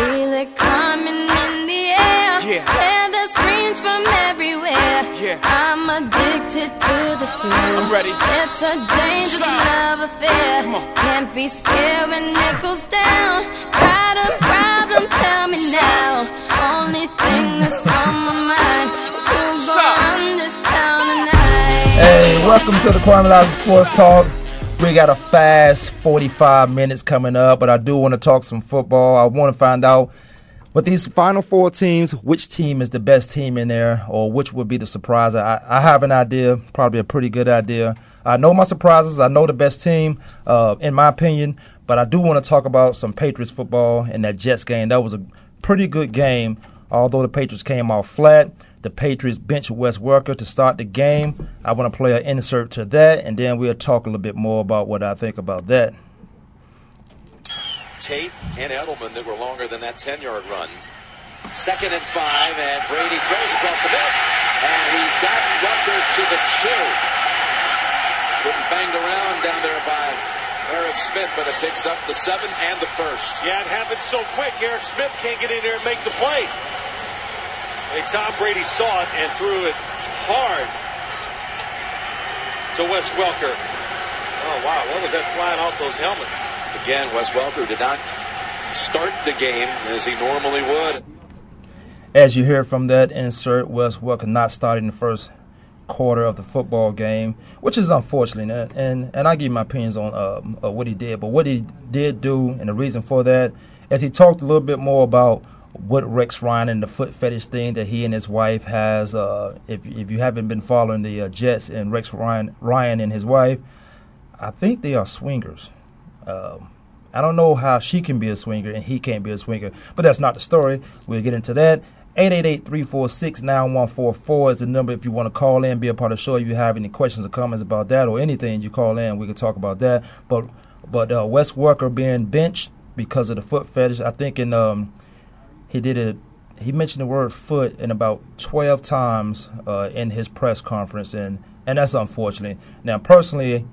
Feel it coming in the air. Yeah. Hear the screams from everywhere. Yeah. I'm addicted to the thrill. I'm ready. It's a dangerous Shine. love affair. Can't be scared when it goes down. Got a problem? Tell me now. Only thing that's on my mind is who's gonna run this town tonight. Hey, welcome to the Kwamie Lassiter Sports Talk. We got a fast 45 minutes coming up, but I do want to talk some football. I want to find out with these final four teams, which team is the best team in there, or which would be the surprise. I, I have an idea, probably a pretty good idea. I know my surprises. I know the best team, uh, in my opinion, but I do want to talk about some Patriots football and that Jets game. That was a pretty good game, although the Patriots came off flat. The Patriots bench Wes Welker to start the game. I want to play an insert to that, and then we'll talk a little bit more about what I think about that. Tate and Edelman that were longer than that 10 yard run. Second and five, and Brady throws across the middle, and he's got Rucker to the two. Getting banged around down there by Eric Smith, but it picks up the seven and the first. Yeah, it happened so quick. Eric Smith can't get in there and make the play. Hey, Tom Brady saw it and threw it hard to Wes Welker. Oh, wow. What was that flying off those helmets? Again, Wes Welker did not start the game as he normally would. As you hear from that insert, Wes Welker not starting the first quarter of the football game, which is unfortunate. And and, and I give my opinions on um, uh, what he did, but what he did do and the reason for that, as he talked a little bit more about what Rex Ryan and the foot fetish thing that he and his wife has. Uh, if if you haven't been following the uh, Jets and Rex Ryan Ryan and his wife, I think they are swingers. Um, I don't know how she can be a swinger and he can't be a swinger, but that's not the story. We'll get into that. 888-346-9144 is the number if you want to call in, be a part of the show. If you have any questions or comments about that or anything, you call in. We can talk about that. But but uh, Wes Welker being benched because of the foot fetish, I think in um, he did it. He mentioned the word foot in about 12 times uh, in his press conference, and and that's unfortunate. Now, personally,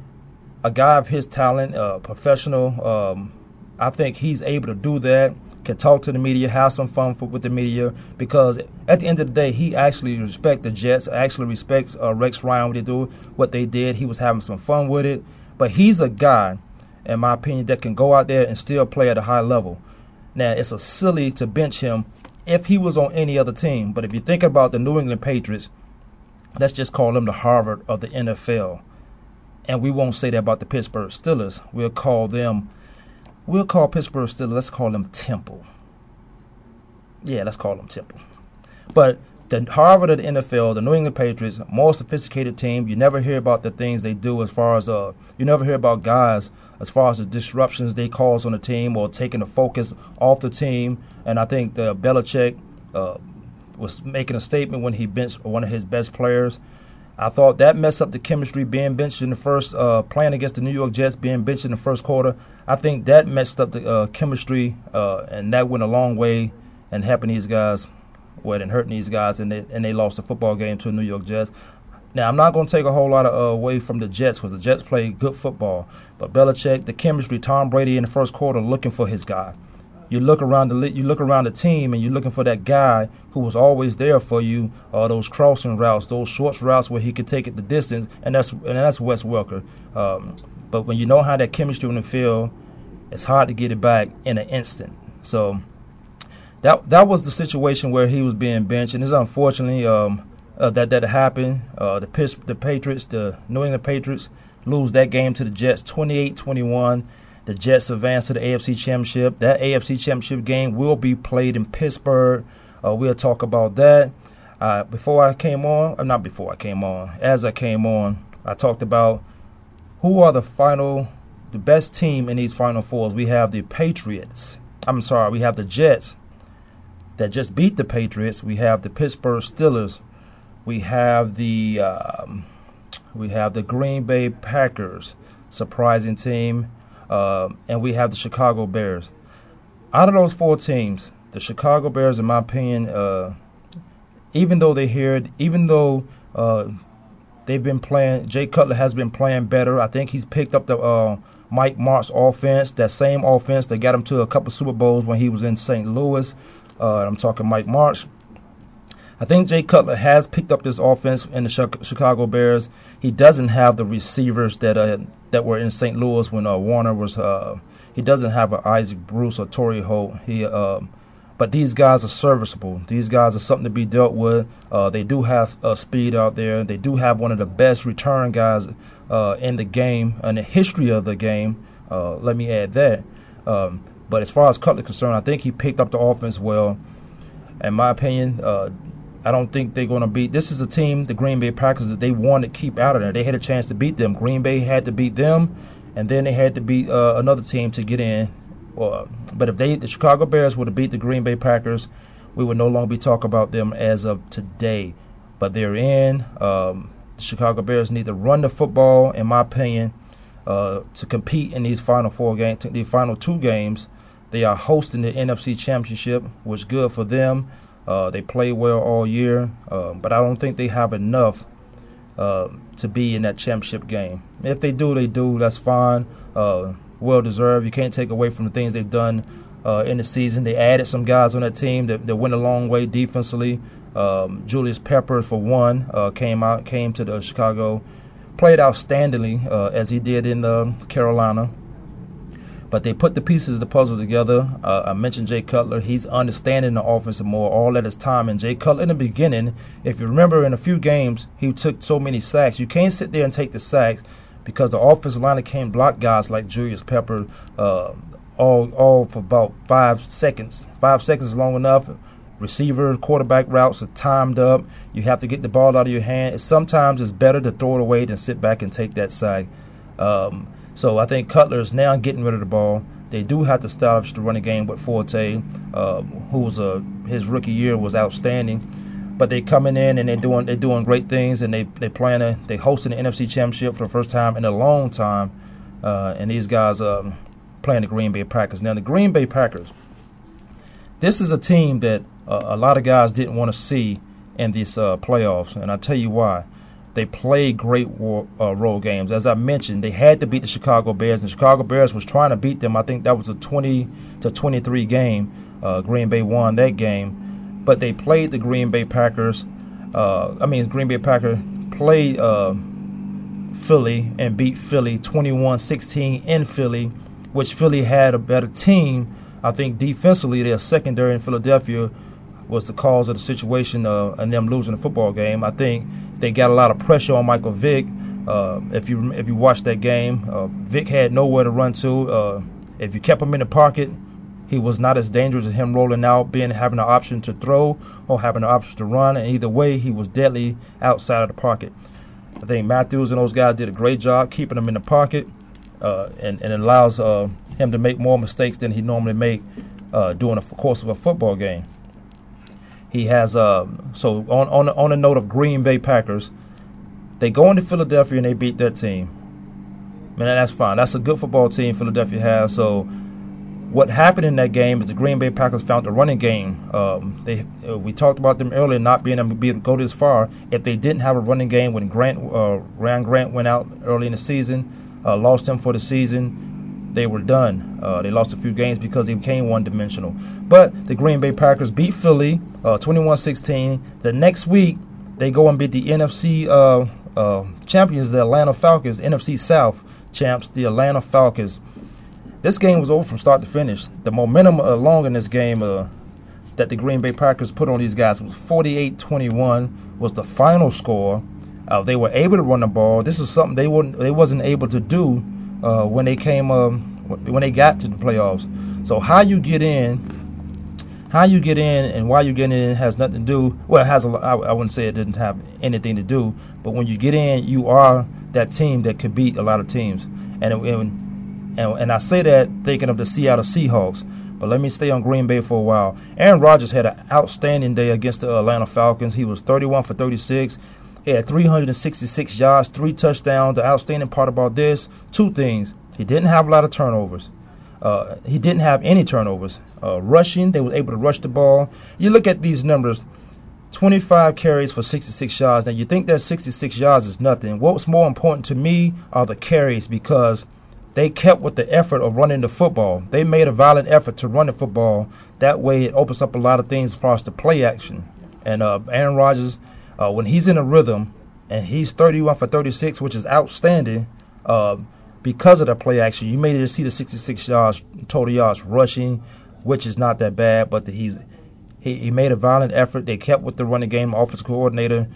a guy of his talent, uh, professional, um, I think he's able to do that. Can talk to the media, have some fun for, with the media, because at the end of the day, he actually respects the Jets. Actually respects uh, Rex Ryan what they do, what they did. He was having some fun with it, but he's a guy, in my opinion, that can go out there and still play at a high level. Now, it's a silly to bench him if he was on any other team, but if you think about the New England Patriots, let's just call them the Harvard of the NFL and we won't say that about the Pittsburgh Steelers. We'll call them, we'll call Pittsburgh Steelers, let's call them Temple. Yeah, let's call them Temple. But the Harvard of the NFL, the New England Patriots, more sophisticated team. You never hear about the things they do as far as, uh, you never hear about guys as far as the disruptions they cause on the team or taking the focus off the team. And I think the Belichick uh, was making a statement when he benched one of his best players. I thought that messed up the chemistry being benched in the first uh, playing against the New York Jets, being benched in the first quarter. I think that messed up the uh, chemistry, uh, and that went a long way in helping these guys, well, and hurting these guys, and they and they lost the football game to the New York Jets. Now I'm not going to take a whole lot of, uh, away from the Jets because the Jets play good football, but Belichick, the chemistry, Tom Brady in the first quarter looking for his guy. You look around the you look around the team and you're looking for that guy who was always there for you. Uh, those crossing routes, those short routes where he could take it the distance, and that's and that's Wes Welker. Um, but when you know how that chemistry in the field, it's hard to get it back in an instant. So that that was the situation where he was being benched, and it's unfortunately um, uh, that that happened. Uh, the Pitts, the Patriots, the New England Patriots, lose that game to the Jets, 28-21. The Jets advance to the AFC Championship. That AFC Championship game will be played in Pittsburgh Uh, we'll talk about that. Uh, before I came on, uh, not before I came on, as I came on, I talked about who are the final, the best team in these Final Fours. We have the Patriots. I'm sorry, we have the Jets that just beat the Patriots. We have the Pittsburgh Steelers. We have the um, we have the Green Bay Packers, surprising team, uh, and we have the Chicago Bears. Out of those four teams, the Chicago Bears, in my opinion, uh, even though they hear it, even though uh, they've been playing, Jay Cutler has been playing better. I think he's picked up the uh, Mike Martz offense, that same offense that got him to a couple Super Bowls when he was in St. Louis. Uh, I'm talking Mike Martz. I think Jay Cutler has picked up this offense in the Chicago Bears. He doesn't have the receivers that uh, that were in St. Louis when uh, Warner was. Uh, he doesn't have an Isaac Bruce or Torry Holt. He um, but these guys are serviceable. These guys are something to be dealt with. Uh, they do have uh, speed out there. They do have one of the best return guys uh, in the game, in the history of the game. Uh, let me add that. Um, but as far as Cutler concerned, I think he picked up the offense well. In my opinion, uh, I don't think they're going to beat. This is a team, the Green Bay Packers, that they want to keep out of there. They had a chance to beat them. Green Bay had to beat them, and then they had to beat uh, another team to get in uh, but if they, the Chicago Bears, would have beat the Green Bay Packers, we would no longer be talking about them as of today. But they're in. Um, the Chicago Bears need to run the football, in my opinion, uh, to compete in these final four games, the final two games. They are hosting the NFC Championship, which is good for them. Uh, they play well all year, uh, but I don't think they have enough uh, to be in that championship game. If they do, they do. That's fine. Uh, well deserved. You can't take away from the things they've done uh, in the season. They added some guys on that team that, that went a long way defensively. Um, Julius Peppers, for one, uh, came out came to the Chicago, played outstandingly as he did in the Carolina. But they put the pieces of the puzzle together. Uh, I mentioned Jay Cutler. He's understanding the offense more all at his time. And Jay Cutler, in the beginning, if you remember in a few games, he took so many sacks. You can't sit there and take the sacks because the offensive line can't block guys like Julius Pepper uh, all all for about five seconds. Five seconds is long enough. Receiver, quarterback routes are timed up. You have to get the ball out of your hand. Sometimes it's better to throw it away than sit back and take that sack. Um, so I think Cutler is now getting rid of the ball. They do have to establish the running game with Forte, uh, who was a his rookie year was outstanding but they're coming in and they're doing they're doing great things and they they plan to they hosting the NFC Championship for the first time in a long time, uh, and these guys um, playing the Green Bay Packers. Now the Green Bay Packers, this is a team that uh, a lot of guys didn't want to see in these uh, playoffs, and I tell you why. They played great war, uh, role games. As I mentioned, they had to beat the Chicago Bears, and Chicago Bears was trying to beat them. I think that was a 20 to 23 game. Uh, Green Bay won that game but they played the Green Bay Packers. Uh, I mean, Green Bay Packers played uh, Philly and beat Philly 21-16 in Philly, which Philly had a better team. I think defensively, their secondary in Philadelphia was the cause of the situation uh, and them losing the football game. I think they got a lot of pressure on Michael Vick. Uh, if you if you watch that game, uh, Vick had nowhere to run to. Uh, if you kept him in the pocket, he was not as dangerous as him rolling out, being having an option to throw or having an option to run. And either way, he was deadly outside of the pocket. I think Matthews and those guys did a great job keeping him in the pocket, uh, and, and it allows uh, him to make more mistakes than he normally make uh, during the course of a football game. He has um, so on on on the note of Green Bay Packers, they go into Philadelphia and they beat that team. Man, that's fine. That's a good football team Philadelphia has. So what happened in that game is the Green Bay Packers found the running game. Um, they uh, we talked about them earlier not being able to be, go this far. If they didn't have a running game when Grant uh, Ryan Grant went out early in the season, uh, lost him for the season, they were done. Uh, they lost a few games because they became one dimensional. But the Green Bay Packers beat Philly 21-16. Uh, the next week they go and beat the NFC uh, champions, the Atlanta Falcons, NFC South champs, the Atlanta Falcons this game was over from start to finish. The momentum along in this game uh, that the Green Bay Packers put on these guys was 48-21 was the final score. Uh, they were able to run the ball. This was something they wouldn't they wasn't able to do uh, when they came um, when they got to the playoffs. So how you get in, How you get in and why you get in has nothing to do. Well, it has a. I, I wouldn't say it didn't have anything to do, but when you get in, you are that team that could beat a lot of teams. And and and, and I say that thinking of the Seattle Seahawks. But let me stay on Green Bay for a while. Aaron Rodgers had an outstanding day against the Atlanta Falcons. He was 31 for 36. He had 366 yards, three touchdowns. The outstanding part about this, two things. He didn't have a lot of turnovers. Uh, he didn't have any turnovers. Uh, rushing, they were able to rush the ball. You look at these numbers 25 carries for 66 yards. Now, you think that 66 yards is nothing. What's more important to me are the carries because they kept with the effort of running the football. They made a violent effort to run the football. That way, it opens up a lot of things as far as the play action. And uh, Aaron Rodgers, uh, when he's in a rhythm and he's 31 for 36, which is outstanding, uh, because of the play action, you may just see the 66 yards total yards rushing, which is not that bad. But the, he's he, he made a violent effort. They kept with the running game. Offensive coordinator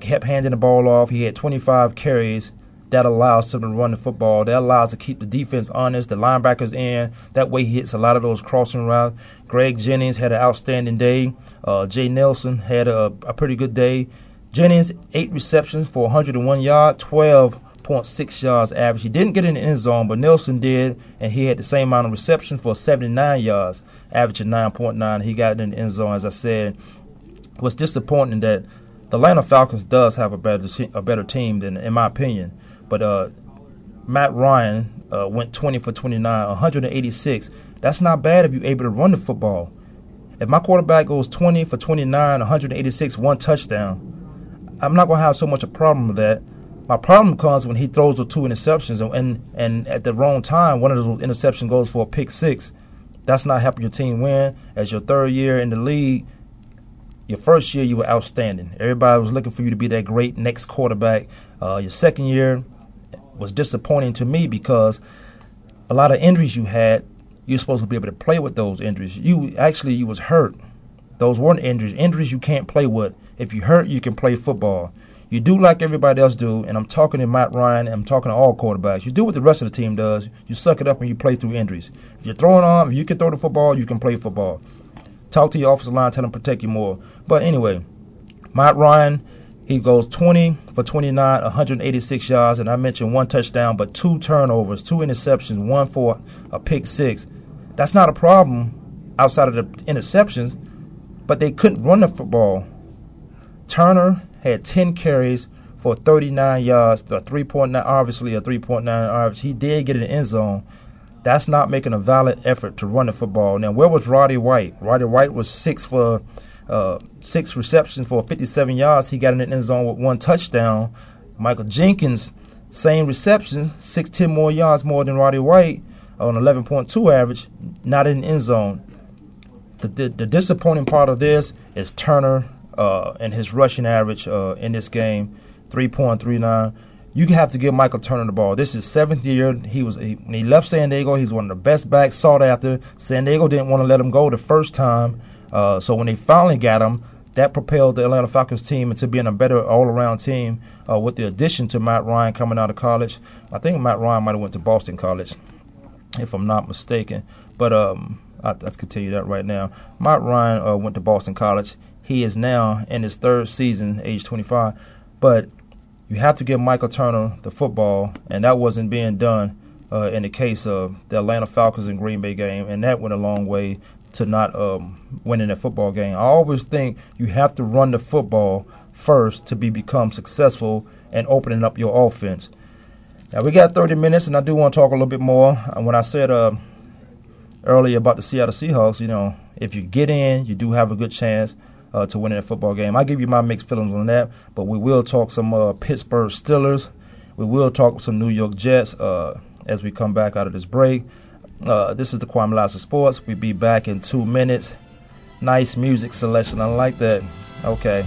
kept handing the ball off. He had 25 carries. That allows him to run the football. That allows to keep the defense honest. The linebackers in. That way he hits a lot of those crossing routes. Greg Jennings had an outstanding day. Uh, Jay Nelson had a, a pretty good day. Jennings eight receptions for 101 yards, 12.6 yards average. He didn't get in the end zone, but Nelson did, and he had the same amount of receptions for 79 yards, averaging 9.9. He got in the end zone, as I said. What's disappointing that the Atlanta Falcons does have a better a better team than, in my opinion. But uh, Matt Ryan uh, went 20 for 29, 186. That's not bad if you're able to run the football. If my quarterback goes 20 for 29, 186, one touchdown, I'm not going to have so much a problem with that my problem comes when he throws the two interceptions and, and, and at the wrong time, one of those interceptions goes for a pick six. That's not helping your team win. As your third year in the league, your first year you were outstanding. Everybody was looking for you to be that great next quarterback. Uh, your second year was disappointing to me because a lot of injuries you had, you're supposed to be able to play with those injuries. You actually you was hurt. Those weren't injuries. Injuries you can't play with. If you hurt, you can play football. You do like everybody else do, and I'm talking to Matt Ryan, I'm talking to all quarterbacks. You do what the rest of the team does. You suck it up and you play through injuries. If you're throwing on, if you can throw the football, you can play football. Talk to your offensive line, tell them protect you more. But anyway, Matt Ryan, he goes 20 for 29, 186 yards, and I mentioned one touchdown, but two turnovers, two interceptions, one for a pick six. That's not a problem outside of the interceptions, but they couldn't run the football. Turner had 10 carries for 39 yards, a 3.9, obviously a 3.9 average. He did get an end zone. That's not making a valid effort to run the football. Now, where was Roddy White? Roddy White was six for uh, six receptions for 57 yards. He got in the end zone with one touchdown. Michael Jenkins, same reception, six, 10 more yards more than Roddy White on 11.2 average, not in the end zone. The, the, the disappointing part of this is Turner uh, and his rushing average uh, in this game, 3.39. You have to give Michael Turner the ball. This is seventh year. He was he, when he left San Diego. He's one of the best backs sought after. San Diego didn't want to let him go the first time, uh, so when they finally got him, that propelled the Atlanta Falcons team into being a better all-around team uh, with the addition to Matt Ryan coming out of college. I think Matt Ryan might have went to Boston College, if I'm not mistaken. But um, I, I tell you that right now. Matt Ryan uh, went to Boston College. He is now in his third season, age 25. But you have to give Michael Turner the football, and that wasn't being done uh, in the case of the Atlanta Falcons and Green Bay game, and that went a long way to not um, winning that football game. I always think you have to run the football first to be become successful and opening up your offense. Now we got 30 minutes, and I do want to talk a little bit more. When I said uh, earlier about the Seattle Seahawks, you know, if you get in, you do have a good chance uh, to winning a football game. I give you my mixed feelings on that, but we will talk some uh, Pittsburgh Steelers. We will talk some New York Jets uh, as we come back out of this break. Uh, this is the Kwamie Lassiter Sports. We'll be back in two minutes. Nice music selection. I like that. Okay.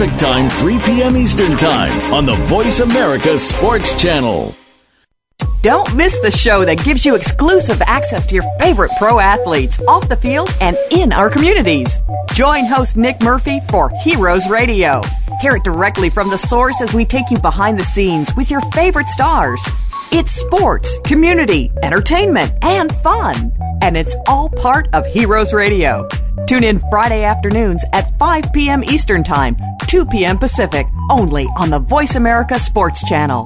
Time, 3 p.m. Eastern Time on the Voice America Sports Channel. Don't miss the show that gives you exclusive access to your favorite pro athletes off the field and in our communities. Join host Nick Murphy for Heroes Radio. Hear it directly from the source as we take you behind the scenes with your favorite stars. It's sports, community, entertainment, and fun. And it's all part of Heroes Radio. Tune in Friday afternoons at 5 p.m. Eastern Time, 2 p.m. Pacific, only on the Voice America Sports Channel.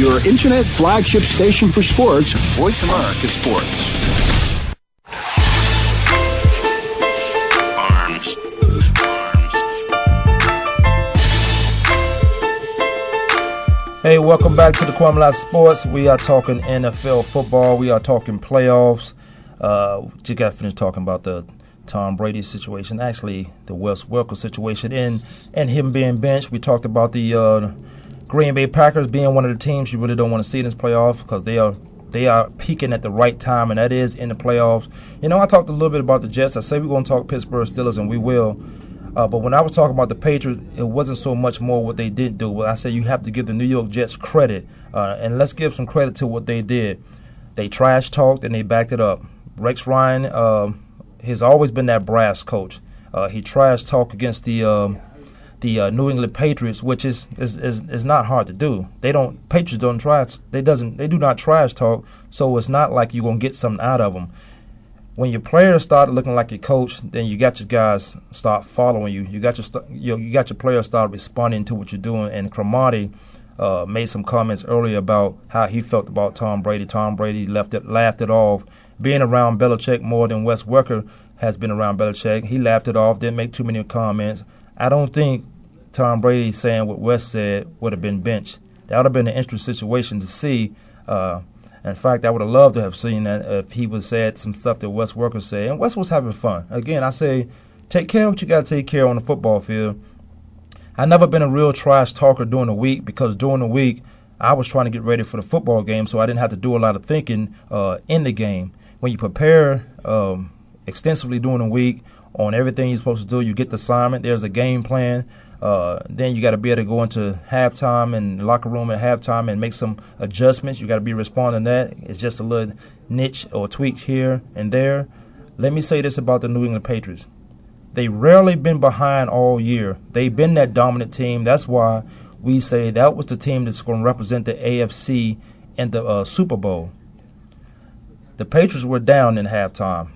your internet flagship station for sports, Voice America Sports. Hey, welcome back to the Kwamie Sports. We are talking NFL football. We are talking playoffs. Uh, just got finished talking about the Tom Brady situation, actually the Wes Welker situation, and and him being benched. We talked about the uh, Green Bay Packers being one of the teams you really don't want to see in this playoffs because they are they are peaking at the right time, and that is in the playoffs. You know, I talked a little bit about the Jets. I say we're going to talk Pittsburgh Steelers, and we will. Uh, but when I was talking about the Patriots, it wasn't so much more what they did do. But I said you have to give the New York Jets credit, uh, and let's give some credit to what they did. They trash talked and they backed it up. Rex Ryan uh, has always been that brass coach. Uh, he trash talked against the um, the uh, New England Patriots, which is, is is is not hard to do. They don't Patriots don't try they doesn't they do not trash talk, so it's not like you're gonna get something out of them. When your players start looking like your coach, then you got your guys start following you. You got your you, you got your players start responding to what you're doing. And Cromartie uh, made some comments earlier about how he felt about Tom Brady. Tom Brady left it laughed it off. Being around Belichick more than Wes Welker has been around Belichick, he laughed it off. Didn't make too many comments. I don't think Tom Brady saying what Wes said would have been benched. That would have been an interesting situation to see. Uh, in fact, I would have loved to have seen that if he would said some stuff that Wes Welker said. And Wes was having fun. Again, I say, take care of what you got to take care of on the football field. I've never been a real trash talker during the week because during the week I was trying to get ready for the football game, so I didn't have to do a lot of thinking uh, in the game. When you prepare um, extensively during the week on everything you're supposed to do, you get the assignment. There's a game plan. Uh, then you got to be able to go into halftime and locker room at halftime and make some adjustments. You got to be responding to that. It's just a little niche or tweak here and there. Let me say this about the New England Patriots. They rarely been behind all year. They've been that dominant team. That's why we say that was the team that's going to represent the AFC in the uh, Super Bowl. The Patriots were down in halftime.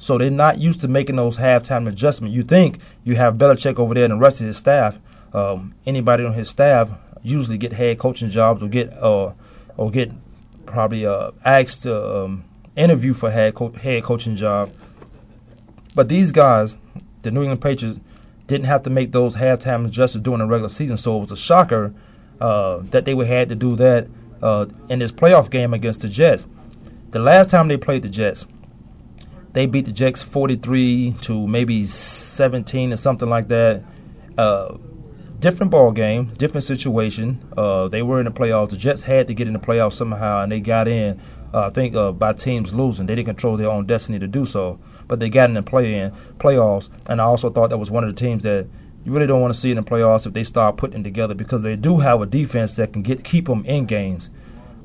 So they're not used to making those halftime adjustments. You think you have Belichick over there and the rest of his staff. Um, anybody on his staff usually get head coaching jobs or get uh, or get probably uh, asked to um, interview for head co- head coaching job. But these guys, the New England Patriots, didn't have to make those halftime adjustments during the regular season. So it was a shocker uh, that they would had to do that uh, in this playoff game against the Jets. The last time they played the Jets, they beat the Jets 43 to maybe 17 or something like that. Uh, different ball game, different situation. Uh, they were in the playoffs. The Jets had to get in the playoffs somehow, and they got in. Uh, I think uh, by teams losing, they didn't control their own destiny to do so, but they got in the play-in playoffs. And I also thought that was one of the teams that you really don't want to see in the playoffs if they start putting together because they do have a defense that can get keep them in games.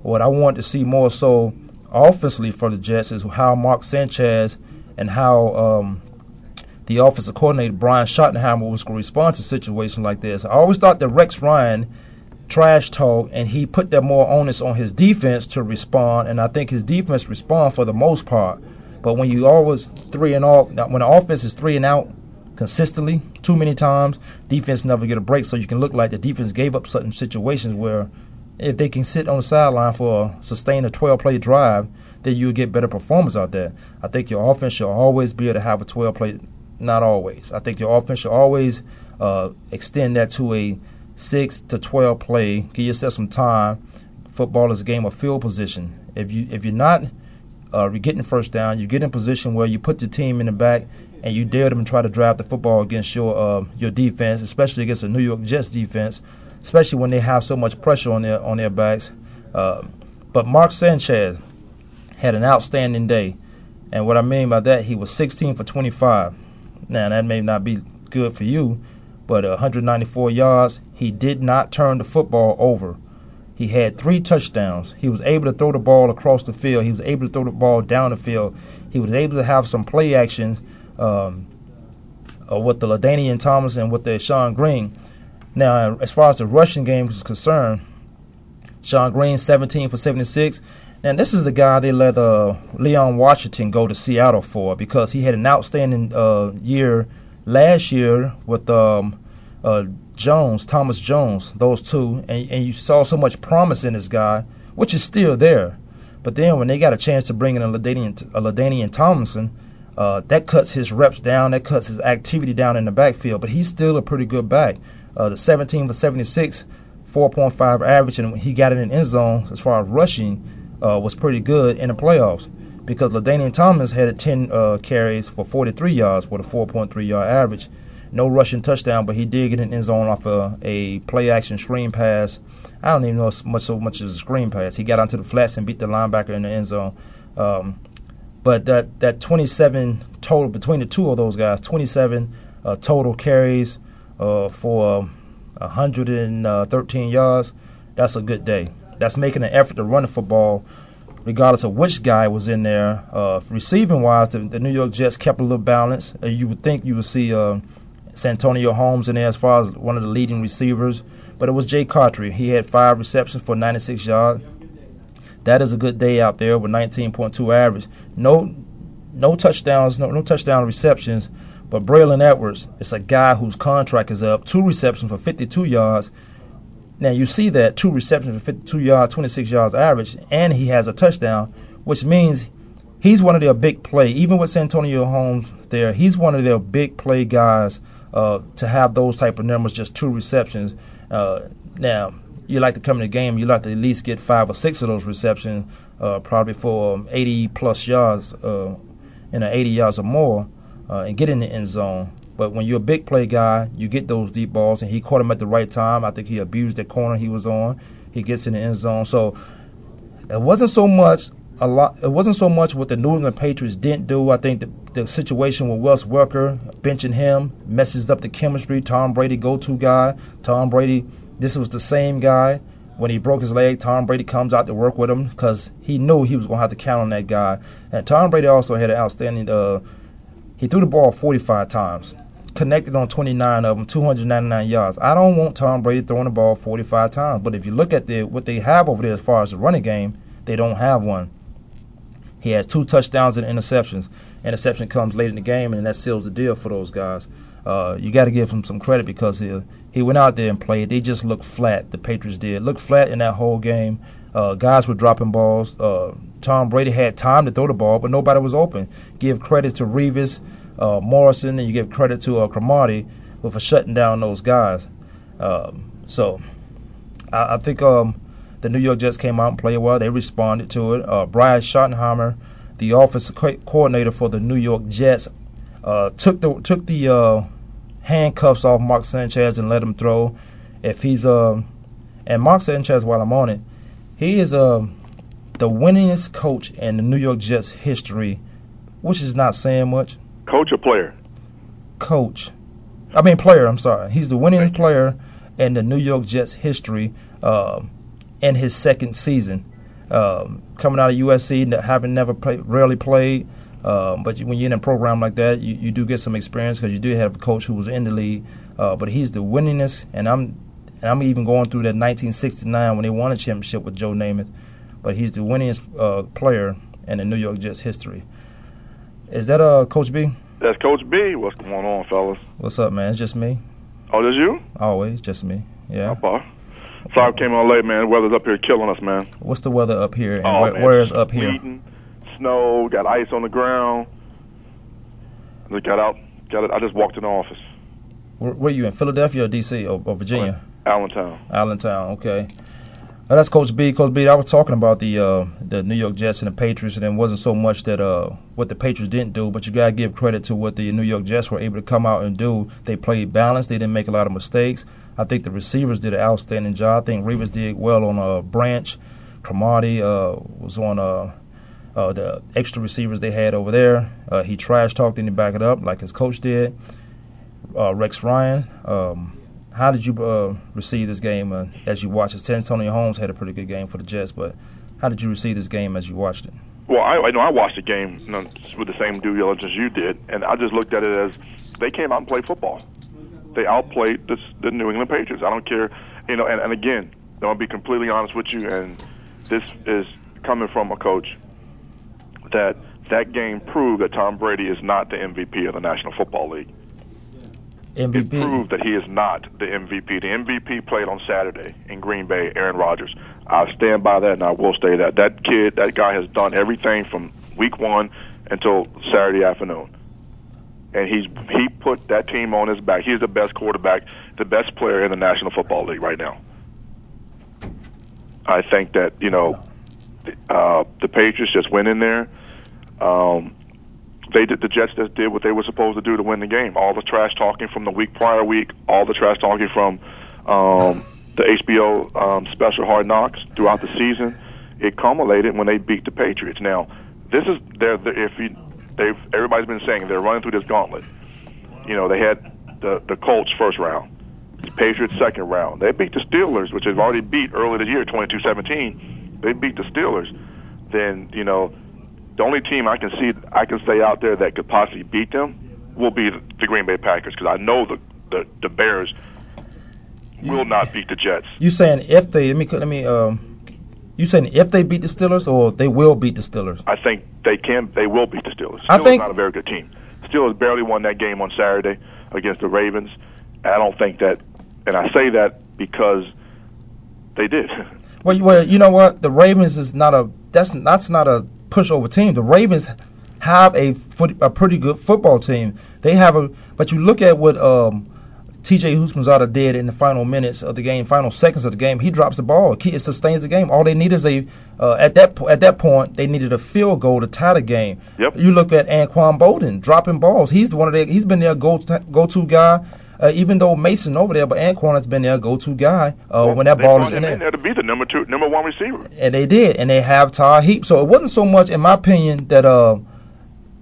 What I want to see more so offensively for the Jets is how Mark Sanchez and how um, the offensive coordinator Brian Schottenheimer was going to respond to situations like this. I always thought that Rex Ryan trash talk and he put that more onus on his defense to respond, and I think his defense respond for the most part. But when you always three and out, when the offense is three and out consistently too many times, defense never get a break. So you can look like the defense gave up certain situations where if they can sit on the sideline for a sustain a 12 play drive, then you'll get better performance out there. I think your offense should always be able to have a 12 play not always. I think your offense should always uh, extend that to a six to twelve play. Give yourself some time. Football is a game of field position. If you if you're not uh, getting first down, you get in position where you put your team in the back and you dare them to try to drive the football against your uh, your defense, especially against the New York Jets defense, especially when they have so much pressure on their on their backs. Uh, but Mark Sanchez had an outstanding day, and what I mean by that, he was 16 for 25. Now, that may not be good for you, but 194 yards. He did not turn the football over. He had three touchdowns. He was able to throw the ball across the field. He was able to throw the ball down the field. He was able to have some play actions um, uh, with the LaDainian Thomas and with the Shonn Greene. Now, as far as the rushing game is concerned, Shonn Greene 17 for 76. And this is the guy they let uh, Leon Washington go to Seattle for because he had an outstanding uh, year last year with um, uh, Jones, Thomas Jones, those two, and, and you saw so much promise in this guy, which is still there. But then when they got a chance to bring in a LaDainian, a Tomlinson, uh, that cuts his reps down, that cuts his activity down in the backfield. But he's still a pretty good back. Uh, the 17 for 76, 4.5 average, and he got it in end zone as far as rushing uh, was pretty good in the playoffs because LaDainian Thomas had 10 uh, carries for 43 yards with a 4.3 yard average. No rushing touchdown, but he did get an end zone off a, a play action screen pass. I don't even know much so much as a screen pass. He got onto the flats and beat the linebacker in the end zone. Um, but that, that 27 total between the two of those guys, 27 uh, total carries uh, for 113 uh, yards, that's a good day that's making an effort to run the football, regardless of which guy was in there. Uh, receiving wise, the, the, New York Jets kept a little balance. Uh, you would think you would see uh, Santonio Holmes in there as far as one of the leading receivers, but it was Jay Cotchery. He had five receptions for 96 yards. That is a good day out there with 19.2 average. No, no touchdowns, no, no touchdown receptions. But Braylon Edwards is a guy whose contract is up. Two receptions for 52 yards now you see that two receptions for 52 yards, 26 yards average, and he has a touchdown, which means he's one of their big play. Even with Santonio Holmes there, he's one of their big play guys uh, to have those type of numbers, just two receptions. Uh, now you like to come in the game, you like to at least get five or six of those receptions, uh, probably for um, 80 plus yards, uh, you know, 80 yards or more, uh, and get in the end zone. But when you're a big play guy, you get those deep balls, and he caught him at the right time. I think he abused that corner he was on. He gets in the end zone. So it wasn't so much a lot. It wasn't so much what the New England Patriots didn't do. I think the, the situation with Wes Welker benching him messes up the chemistry. Tom Brady go-to guy. Tom Brady. This was the same guy when he broke his leg. Tom Brady comes out to work with him because he knew he was going to have to count on that guy. And Tom Brady also had an outstanding. Uh, he threw the ball 45 times connected on 29 of them, 299 yards. I don't want Tom Brady throwing the ball 45 times, but if you look at the, what they have over there as far as the running game, they don't have one. He has two touchdowns and interceptions. Interception comes late in the game, and that seals the deal for those guys. Uh, you got to give him some credit because he he went out there and played. They just looked flat. The Patriots did look flat in that whole game. Uh, guys were dropping balls. Uh, Tom Brady had time to throw the ball, but nobody was open. Give credit to Revis uh, Morrison, and you give credit to uh, Cromartie for shutting down those guys. Um, so I, I think um, the New York Jets came out and played well. They responded to it. Uh, Brian Schottenheimer, the offensive co- coordinator for the New York Jets, uh, took the took the uh, handcuffs off Mark Sanchez and let him throw. If he's uh, and Mark Sanchez, while I'm on it, he is uh, the winningest coach in the New York Jets history, which is not saying much. Coach or player? Coach. I mean, player, I'm sorry. He's the winning player in the New York Jets history uh, in his second season. Um, coming out of USC, having never played, rarely played, Uh, but when you're in a program like that, you, you do get some experience because you do have a coach who was in the league. Uh, but he's the winningest, and I'm and I'm even going through that 1969 when they won a championship with Joe Namath. But he's the winningest uh, player in the New York Jets history. Is that uh, Coach B? That's Coach B. What's going on, fellas? What's up, man? It's just me. Oh, that's you? Always, just me. Yeah. Okay. Sorry I came on late, man. The weather's up here killing us, man. What's the weather up here? And oh, where, man. where is up here? Snow, got ice on the ground. I just got out. Got it. I just walked in the office. Where, where you in Philadelphia or D.C. or, or Virginia? Allentown. Allentown. Okay. Uh, that's Coach B. Coach B. I was talking about the uh, the New York Jets and the Patriots, and it wasn't so much that uh, what the Patriots didn't do, but you gotta give credit to what the New York Jets were able to come out and do. They played balanced. They didn't make a lot of mistakes. I think the receivers did an outstanding job. I think Revis did well on uh, Branch. Cromartie uh, was on uh, the extra receivers they had over there. He trash talked and he backed it up like his coach did. Rex Ryan. Um, how did you uh, receive this game uh, as you watched it? Antonio Holmes had a pretty good game for the Jets, but how did you receive this game as you watched it? Well, I, I know I watched the game you know, with the same due diligence you did, and I just looked at it as they came out and played football. They outplayed this, the New England Patriots. I don't care, you know. And, and again, I'm gonna be completely honest with you, and this is coming from a coach that that game proved that Tom Brady is not the MVP of the National Football League. MVP. It proved that he is not the MVP. The MVP played on Saturday in Green Bay, Aaron Rodgers. I stand by that, and I will say that that kid, that guy, has done everything from week one until Saturday afternoon, and he's he put that team on his back. He's the best quarterback, the best player in the National Football League right now. I think that you know uh, the Patriots just went in there. Um, they did the Jets just did what they were supposed to do to win the game. All the trash talking from the week prior week, all the trash talking from um, the HBO um, special Hard Knocks throughout the season, it culminated when they beat the Patriots. Now, this is they're, they're if you they've everybody's been saying they're running through this gauntlet. You know, they had the the Colts first round, the Patriots second round. They beat the Steelers, which they've already beat earlier this year, 22-17. They beat the Steelers. Then you know the only team I can see I can say out there that could possibly beat them will be the, the Green Bay Packers because I know the, the the Bears will not beat the Jets. You saying if they let me let me um, you saying if they beat the Steelers or they will beat the Steelers? I think they can. They will beat the Steelers. Steelers I think- not a very good team. Steelers barely won that game on Saturday against the Ravens. I don't think that, and I say that because they did. Well, you- well, you know what? The Ravens is not a that's that's not a pushover team. The Ravens have a foot, a pretty good football team. They have a but you look at what um, T.J. Houshmandzadeh did in the final minutes of the game, final seconds of the game. He drops the ball. It sustains the game. All they need is a uh, at that at that point they needed a field goal to tie the game. Yep. You look at Anquan Boldin dropping balls. He's one of the he's been their go go to guy. Uh, even though Mason over there, but Anquan has been their go-to guy uh, when that ball is in there. to be the number two, number one receiver. And they did, and they have Todd Heap. So it wasn't so much, in my opinion, that uh,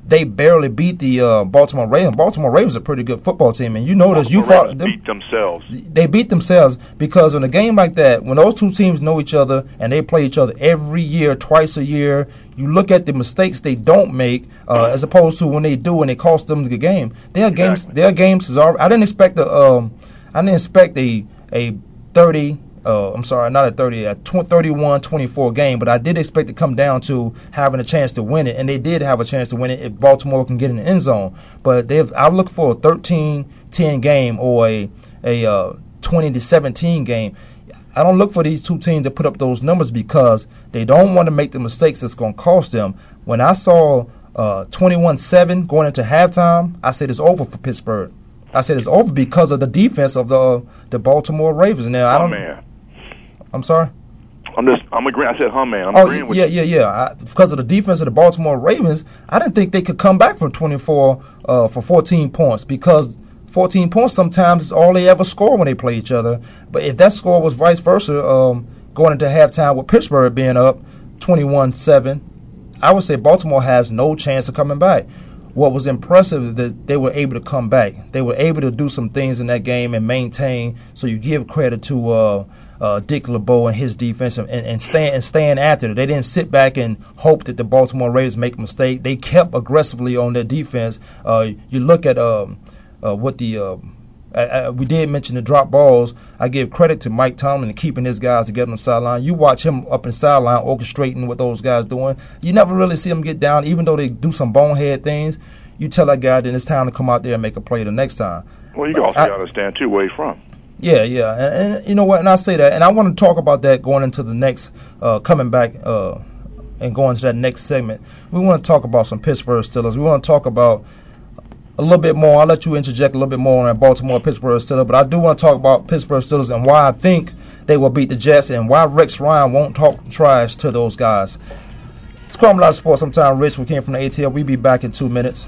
they barely beat the uh, Baltimore Ravens. Baltimore Ravens are a pretty good football team, and you notice you Baltimore fought Ravens them. beat themselves. They beat themselves because in a game like that, when those two teams know each other and they play each other every year, twice a year, you look at the mistakes they don't make uh, as opposed to when they do and it costs them the game. Their games, their games is all. I didn't expect a, um, I didn't expect a a thirty. Uh, I'm sorry, not a 30, a 31 24 game, but I did expect to come down to having a chance to win it, and they did have a chance to win it if Baltimore can get in the end zone. But they've, I look for a 13 10 game or a, a uh, 20 to 17 game. I don't look for these two teams to put up those numbers because they don't want to make the mistakes that's going to cost them. When I saw uh, 21 7 going into halftime, I said it's over for Pittsburgh. I said it's over because of the defense of the uh, the Baltimore Ravens. Now I Oh don't. man, I'm sorry. I'm just I'm agreeing. I said, huh, man. I'm oh agreeing with yeah, you. yeah, yeah. I, because of the defense of the Baltimore Ravens, I didn't think they could come back from 24 uh, for 14 points because 14 points sometimes is all they ever score when they play each other. But if that score was vice versa, um, going into halftime with Pittsburgh being up 21-7, I would say Baltimore has no chance of coming back. What was impressive is that they were able to come back. They were able to do some things in that game and maintain. So you give credit to uh, uh, Dick LeBeau and his defense and, and stand and after it. They didn't sit back and hope that the Baltimore Ravens make a mistake. They kept aggressively on their defense. Uh, you look at um, uh, what the uh, I, I, we did mention the drop balls. I give credit to Mike Tomlin and keeping his guys together on the sideline. You watch him up in sideline orchestrating what those guys doing. You never really see them get down, even though they do some bonehead things. You tell that guy that it's time to come out there and make a play the next time. Well, you also got to understand too where he's from. Yeah, yeah, and, and, you know what? And I say that, and I want to talk about that going into the next, uh, coming back uh, and going to that next segment. We want to talk about some Pittsburgh Steelers. We want to talk about a little bit more. I'll let you interject a little bit more on Baltimore Pittsburgh Steelers, but I do want to talk about Pittsburgh Steelers and why I think they will beat the Jets and why Rex Ryan won't talk trash to those guys. It's Lot Sports. Sometime Rich. We came from the ATL. We'll be back in two minutes.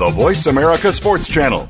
the Voice America Sports Channel.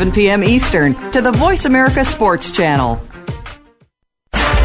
7 p.m. Eastern to the Voice America Sports Channel.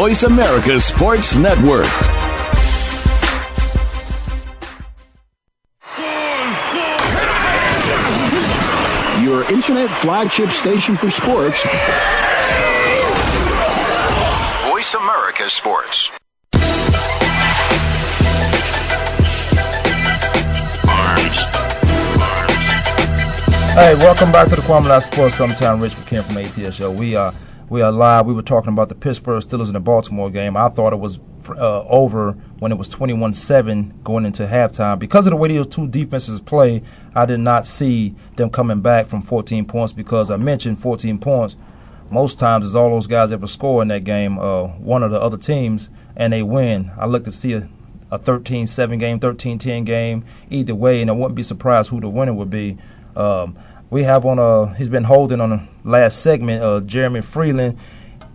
Voice America Sports Network. Your internet flagship station for sports, Voice America Sports. Hey, welcome back to the Kwamie Lassiter Sports. Sometime Rich McKim from ATL Show. We are we are live. We were talking about the Pittsburgh Steelers in the Baltimore game. I thought it was uh, over when it was 21-7 going into halftime. Because of the way those two defenses play, I did not see them coming back from 14 points because I mentioned 14 points. Most times is all those guys ever score in that game, uh, one of the other teams, and they win. I look to see a, a 13-7 game, 13-10 game, either way, and I wouldn't be surprised who the winner would be. Um, we have on a he's been holding on the last segment uh, Jeremy Freeland.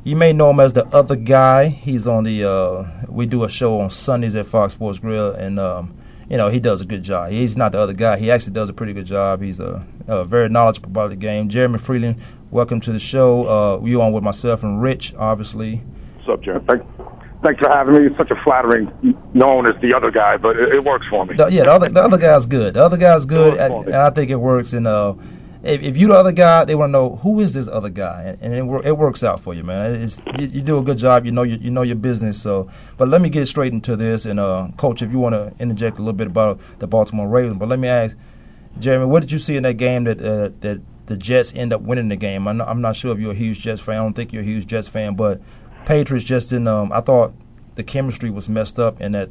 You may know him as the other guy. He's on the uh, we do a show on Sundays at Fox Sports Grill, and um, you know he does a good job. He's not the other guy. He actually does a pretty good job. He's a, uh very knowledgeable about the game. Jeremy Freeland, welcome to the show. Uh, you on with myself and Rich, obviously. What's up, Jeremy? Thank, thanks for having me. It's such a flattering known as the other guy, but it, it works for me. The, yeah, the other the other guy's good. The other guy's good, and, and I think it works. And uh, if, if you're the other guy, they want to know who is this other guy, and, and it, it works out for you, man. It's, you, you, do a good job. You know you, you know your business. So, but let me get straight into this, and uh, coach, if you want to interject a little bit about the Baltimore Ravens, but let me ask, Jeremy, what did you see in that game that uh, that the Jets end up winning the game? I'm not, I'm not sure if you're a huge Jets fan. I don't think you're a huge Jets fan, but Patriots just didn't. Um, I thought the chemistry was messed up in that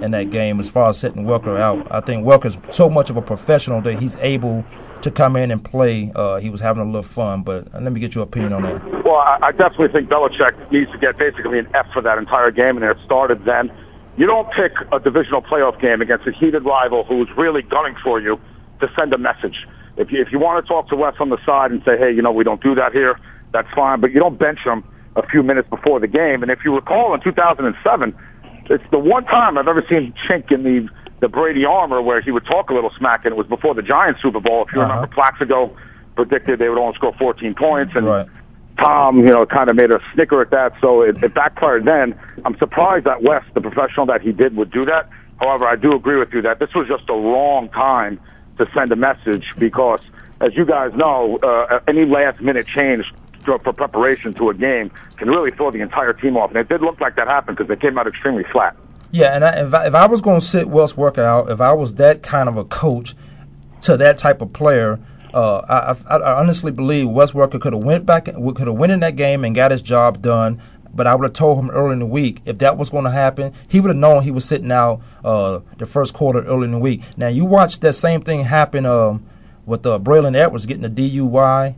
in that game as far as setting Welker out. I think Welker's so much of a professional that he's able to come in and play. Uh, he was having a little fun, but let me get your opinion on that. Well, I, I definitely think Belichick needs to get basically an F for that entire game, and it started then. You don't pick a divisional playoff game against a heated rival who's really gunning for you to send a message. If you, if you want to talk to Wes on the side and say, hey, you know, we don't do that here, that's fine, but you don't bench him a few minutes before the game. And if you recall, in 2007, it's the one time I've ever seen chink in the the Brady armor where he would talk a little smack, and it was before the Giants Super Bowl. If you Uh-huh. remember, Plaxico predicted they would only score 14 points, and Right. Tom, you know, kind of made a snicker at that, so it, it backfired then. I'm surprised that West, the professional that he did, would do that. However, I do agree with you that this was just a wrong time to send a message because, as you guys know, uh, any last minute change for for preparation to a game can really throw the entire team off. And it did look like that happened because they came out extremely flat. Yeah, and I, if I, if I was going to sit Wes out, if I was that kind of a coach to that type of player, uh, I, I, honestly believe Wes Welker could have went back, could have went in that game and got his job done. But I would have told him early in the week if that was going to happen. He would have known he was sitting out uh, the first quarter early in the week. Now you watch that same thing happen um, with uh, Braylon Edwards getting the DUI.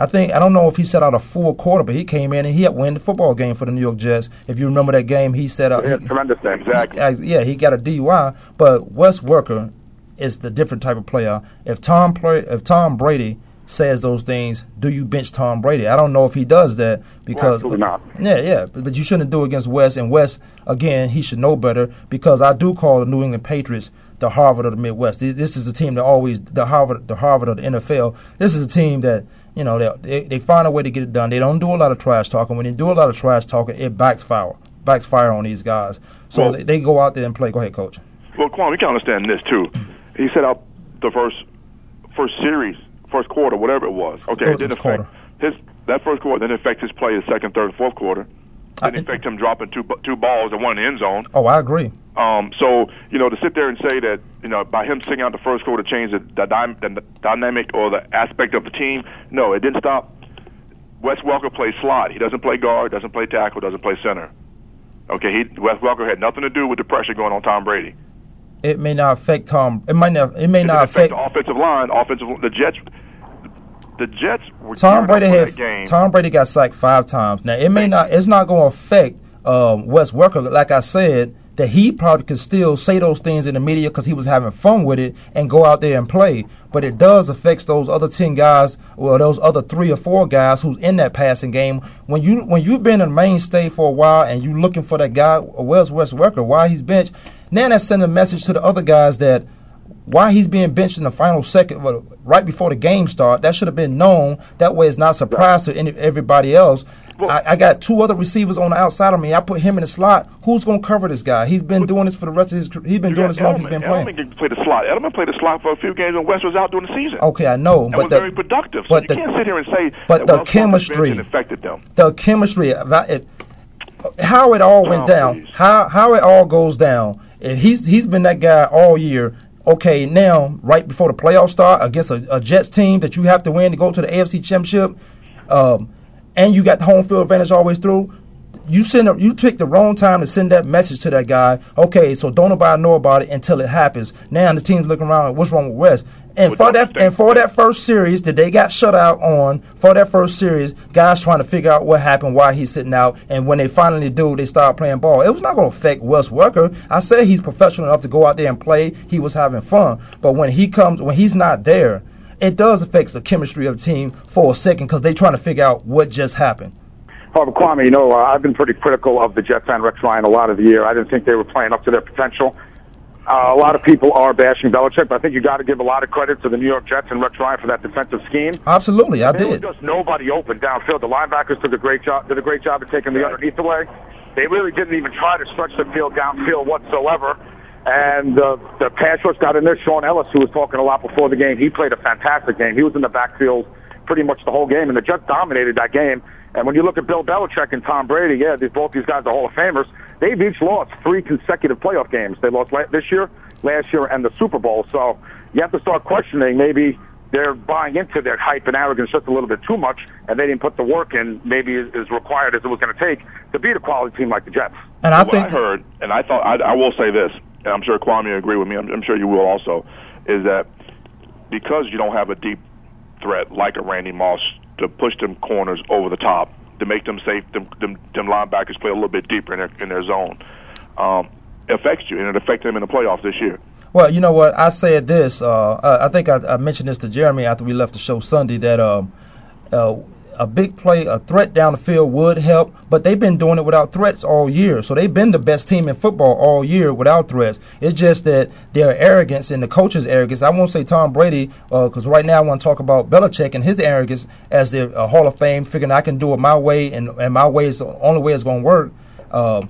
I think I don't know if he set out a full quarter, but he came in and he had win the football game for the New York Jets. If you remember that game, he set out. He tremendous day. Exactly. yeah, he got a DUI, but Wes Welker is the different type of player. If Tom play, if Tom Brady says those things, do you bench Tom Brady? I don't know if he does that because Absolutely not. yeah, yeah, but, but you shouldn't do it against West. And West, again, he should know better because I do call the New England Patriots the Harvard of the Midwest. This, this is a team that always the Harvard, the Harvard of the NFL. This is a team that you know they, they they find a way to get it done. They don't do a lot of trash talking. When they do a lot of trash talking, it backfire backfire on these guys. So Well- they, they go out there and play. Go ahead, coach. Well, Quan, we can understand this too. He set out the first first series, first quarter, whatever it was. Okay, It didn't his quarter. his that first quarter. Didn't affect his play the second, third, fourth quarter. Didn't affect him dropping two two balls and one in the end zone. Oh, I agree. Um, so you know to sit there and say that you know by him sitting out the first quarter changed the, the, the dynamic or the aspect of the team. No, it didn't stop. Wes Welker plays slot. He doesn't play guard, doesn't play tackle, doesn't play center. Okay, he Wes Welker had nothing to do with the pressure going on Tom Brady. It may not affect Tom. It might not. It may It not affect affect. the offensive line, offensive the Jets. The Jets were Tom Brady that game. Tom Brady got sacked five times. Now it may not. It's not going to affect um, Wes Welker. Like I said, that he probably could still say those things in the media because he was having fun with it and go out there and play. But it does affect those other ten guys or those other three or four guys who's in that passing game. When you when you've been a mainstay for a while and you're looking for that guy, Wes Wes Welker, why he's benched. Now that's sending a message to the other guys that why he's being benched in the final second, well, right before the game start. That should have been known. That way, it's not a surprise to any, everybody else. I, I got two other receivers on the outside of me. I put him in the slot. Who's going to cover this guy? He's been doing this for the rest of his. career. He's been doing this long He's been playing. Edelman can play the slot. Edelman played the slot for a few games when West was out during the season. Okay, I know, and but was the, very productive. So but you the- can't sit here and say but the chemistry- affected them. the chemistry, it, how it all oh, went Oh, down, how how it all goes down. He's he's been that guy all year. Okay, now right before the playoffs start against a, a Jets team that you have to win to go to the AFC Championship, um, and you got the home field advantage always through. You send a, you pick the wrong time to send that message to that guy. Okay, so don't nobody know about it until it happens. Now the team's looking around. What's wrong with West? And for that and for that first series that they got shut out on, for that first series, guys trying to figure out what happened, why he's sitting out, and when they finally do, they start playing ball. It was not going to affect Wes Welker. I said he's professional enough to go out there and play. He was having fun, but when he comes, when he's not there, it does affect the chemistry of the team for a second because they're trying to figure out what just happened. However, Kwamie, you know, uh, I've been pretty critical of the Jets and Rex Ryan a lot of the year. I didn't think they were playing up to their potential. Uh, a lot of people are bashing Belichick, but I think you got to give a lot of credit to the New York Jets and Rex Ryan for that defensive scheme. Absolutely, I did. just nobody open downfield. The linebackers did a great job, did a great job of taking the underneath away. They really didn't even try to stretch the field downfield whatsoever. And uh, the pass rush got in there. Shaun Ellis, who was talking a lot before the game, he played a fantastic game. He was in the backfield pretty much the whole game, and the Jets dominated that game. And when you look at Bill Belichick and Tom Brady, yeah, these, both these guys are Hall of Famers. They've each lost three consecutive playoff games. They lost la- this year, last year, and the Super Bowl. So you have to start questioning maybe they're buying into their hype and arrogance just a little bit too much, and they didn't put the work in maybe as, as required as it was going to take to beat a quality team like the Jets. And I what think I heard, and I thought I, I will say this, and I'm sure Kwamie will agree with me. I'm, I'm sure you will also, is that because you don't have a deep threat like a Randy Moss to push them corners over the top to make them safe, them them, them linebackers play a little bit deeper in their in their zone. Um, affects you, and it affected them in the playoffs this year. Well, you know what? I said this. Uh, I think I, I mentioned this to Jeremy after we left the show Sunday that um, uh, a big play, a threat down the field would help, but they've been doing it without threats all year. So they've been the best team in football all year without threats. It's just that their arrogance and the coach's arrogance. I won't say Tom Brady, because right now I want to talk about Belichick and his arrogance as the uh, Hall of Fame, figuring I can do it my way, and, and my way is the only way it's going to work. Um,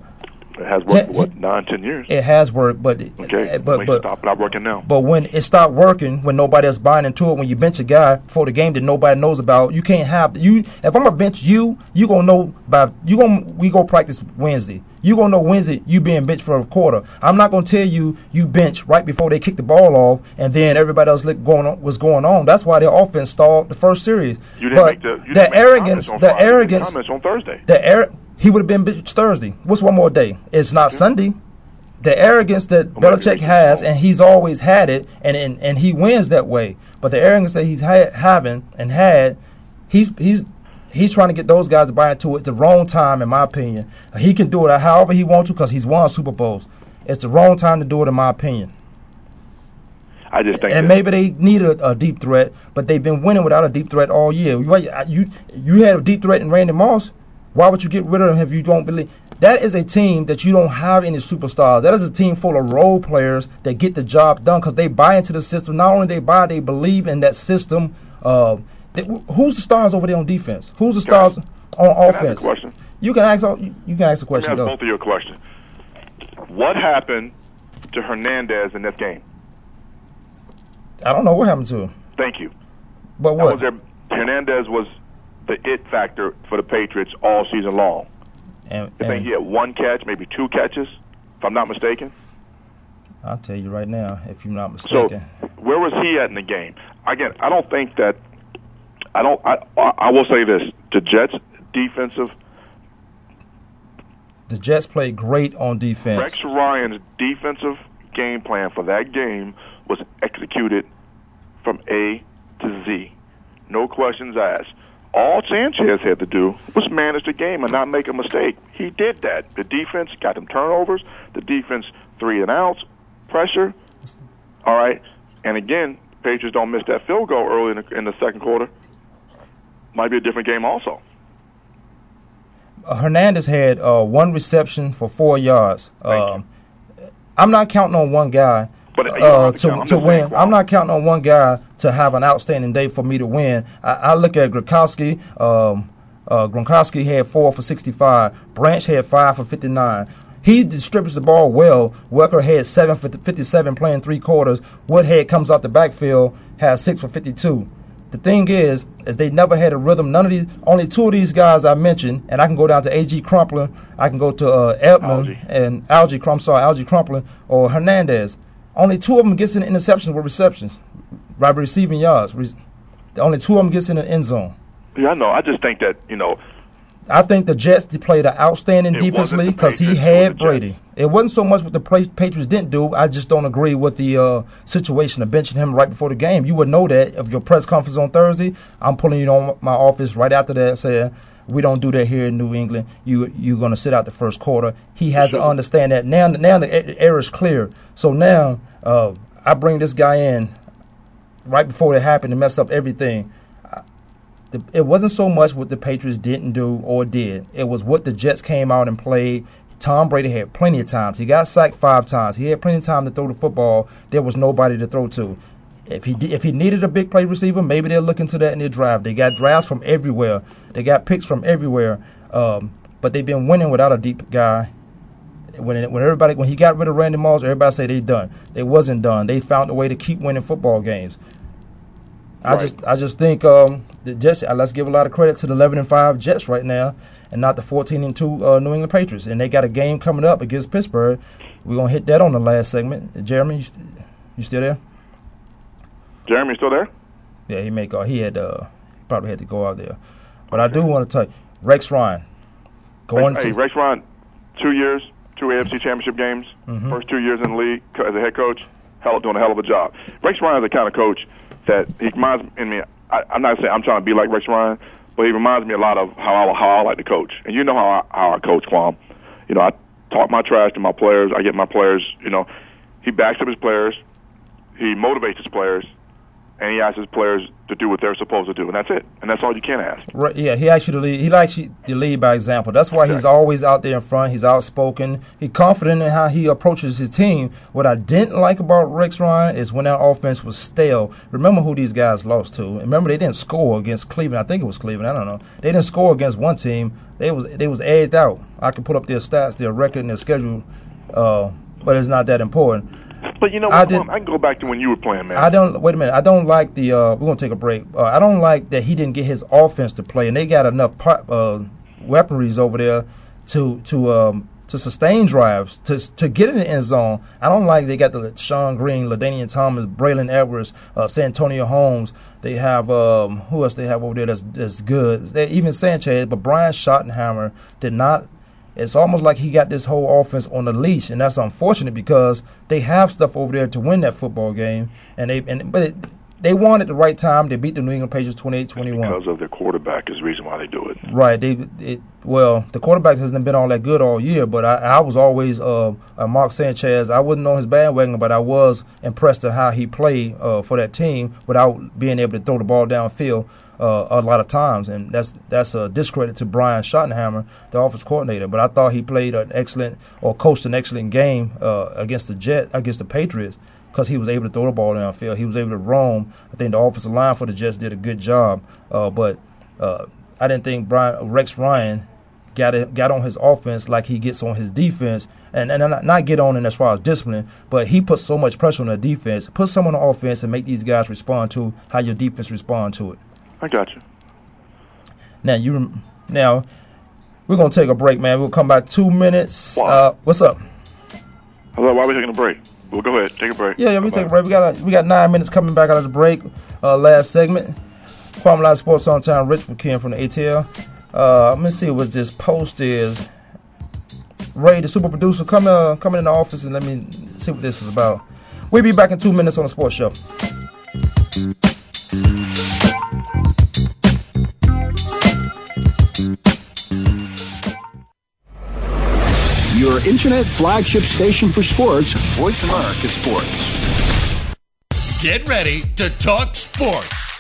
It has worked for what nine, ten years. it has worked, but Okay, but but, stop not working now. but when it stopped working, when nobody else buying into it, when you bench a guy for the game that nobody knows about, you can't have you. If I'm gonna bench you, you gonna know by you gonna we go practice Wednesday. You gonna know Wednesday you being benched for a quarter. I'm not gonna tell you you bench right before they kick the ball off, and then everybody else look going on was going on. That's why their offense stalled the first series. You didn't but make the you the arrogance, the made arrogance, comments on Thursday. the air. He would have been benched Thursday. What's one more day? It's not Sunday. The arrogance that Belichick has, and he's always had it, and, and, and he wins that way. But the arrogance that he's had, having and had, he's he's he's trying to get those guys to buy into it. It's the wrong time, in my opinion. He can do it however he wants to because he's won Super Bowls. It's the wrong time to do it, in my opinion. I just think And maybe they need a, a deep threat, but they've been winning without a deep threat all year. You you you had a deep threat in Randy Moss. Why would you get rid of him if you don't believe? That is a team that you don't have any superstars. That is a team full of role players that get the job done because they buy into the system. Not only they buy, they believe in that system. Uh, they, who's the stars over there on defense? Who's the stars on Can I ask a offense? question? You can ask. You you can ask a Let me question. ask both of you a question. What happened to Hernandez in this game? I don't know what happened to him. Thank you. But That what? was their, Hernandez was it factor for the Patriots all season long. And, I think he had one catch, maybe two catches, if I'm not mistaken. I'll tell you right now, if you're not mistaken. So where was he at in the game? Again, I don't think that. I don't. I, I will say this: the Jets' defensive the Jets played great on defense. Rex Ryan's defensive game plan for that game was executed from A to Z. No questions asked. All Sanchez had to do was manage the game and not make a mistake. He did that. The defense got them turnovers. The defense three and outs, pressure. All right. And again, Patriots don't miss that field goal early in the, in the second quarter. Might be a different game also. Uh, Hernandez had uh, one reception for four yards. Um, I'm not counting on one guy But uh, have to to, count. I'm to just win. I'm not counting on one guy to have an outstanding day for me to win. I, I look at Gronkowski. Um, uh, Gronkowski had four for 65. Branch had five for 59. He distributes the ball well. Welker had seven for 57 playing three quarters. Woodhead comes out the backfield, has six for 52. The thing is, is they never had a rhythm. None of these, only two of these guys I mentioned, and I can go down to A.G. Crumpler, I can go to uh, Edmund and Alge Crump, sorry, Alge Crumpler or Hernandez. Only two of them gets in the interceptions with receptions, right, receiving yards. Re- only two of them gets in the end zone. Yeah, I know. I just think that you know I think the Jets played an outstanding defensively because he had Brady. It wasn't so much what the Patriots didn't do. I just don't agree with the uh, situation of benching him right before the game. You would know that if your press conference on Thursday, I'm pulling you on my office right after that saying we don't do that here in New England. You you're going to sit out the first quarter. He has to understand that now. Now the air is clear. So now uh, I bring this guy in right before it happened to mess up everything. It wasn't so much what the Patriots didn't do or did. It was what the Jets came out and played. Tom Brady had plenty of times. He got sacked five times. He had plenty of time to throw the football. There was nobody to throw to. If he if he needed a big play receiver, maybe they'll look into that in their draft. They got drafts from everywhere. They got picks from everywhere. Um, but they've been winning without a deep guy. When when everybody when he got rid of Randy Moss, everybody say they done. They wasn't done. They found a way to keep winning football games. I Right. just I just think um, the Jets. Uh, let's give a lot of credit to the 11 and five Jets right now, and not the 14 and two uh, New England Patriots. And they got a game coming up against Pittsburgh. We're gonna hit that on the last segment. Jeremy, you, st- you still there? Jeremy still there. Yeah, he may go. He had uh, probably had to go out there. But I do want to tell you, Rex Ryan going hey, to Rex Ryan, two years, two AFC Championship games, Mhm. first two years in the league as a head coach, hell doing a hell of a job. Rex Ryan is the kind of coach that he reminds me. I, I'm not saying I'm trying to be like Rex Ryan, but he reminds me a lot of how I, how I like to coach. And you know how I, how I coach, Quam. You know, I talk my trash to my players. I get my players. You know, he backs up his players. He motivates his players, and he asks his players to do what they're supposed to do, and that's it. And that's all you can ask. Right, yeah, he actually lead, he likes you to lead by example. That's why he's always out there in front. He's outspoken. He's confident in how he approaches his team. What I didn't like about Rex Ryan is when that offense was stale. Remember who these guys lost to. Remember they didn't score against Cleveland. I think it was Cleveland. I don't know. They didn't score against one team. They was they was edged out. I can put up their stats, their record, and their schedule, uh, but it's not that important. But you know, I did- I can go back to when you were playing, man. I don't wait a minute. I don't like the. Uh, we're gonna take a break. Uh, I don't like that he didn't get his offense to play, and they got enough uh, weaponries over there to to um, to sustain drives to to get in the end zone. I don't like they got the Shonn Greene, LaDainian Thomas, Braylon Edwards, uh, Santonio Holmes. They have um, who else they have over there that's that's good. They, even Sanchez, but Brian Schottenheimer did not it's almost like he got this whole offense on a leash, and that's unfortunate because they have stuff over there to win that football game, and they and but it, they won at the right time. They beat the New England Patriots 28-21. because of their quarterback is the reason why they do it. Right. They it, well, the quarterback hasn't been all that good all year, but I, I was always uh, a Mark Sanchez. I wasn't on his bandwagon, but I was impressed at how he played uh, for that team without being able to throw the ball downfield uh, a lot of times, and that's that's a discredit to Brian Schottenheimer, the offense coordinator. But I thought he played an excellent or coached an excellent game uh, against the Jet against the Patriots because he was able to throw the ball downfield. He was able to roam. I think the offensive line for the Jets did a good job, uh, but uh, I didn't think Brian Rex Ryan got it, got on his offense like he gets on his defense, and and not, not get on it as far as discipline, but he puts so much pressure on the defense. Put someone on the offense and make these guys respond to how your defense respond to it. I got you. Now you now we're gonna take a break, man. We'll come back two minutes. Uh, what's up? Hello, why are we taking a break? Well, go ahead, take a break. Yeah, yeah, we take a break. We got we got nine minutes coming back out of the break. Uh, last segment. Kwamie Live Sports on time. Rich McKeon from the ATL. Uh, let me see what this post is. Ray, the super producer, come uh, come in the office and let me see what this is about. We'll be back in two minutes on the sports show. Internet flagship station for sports, Voice America Sports. Get ready to talk sports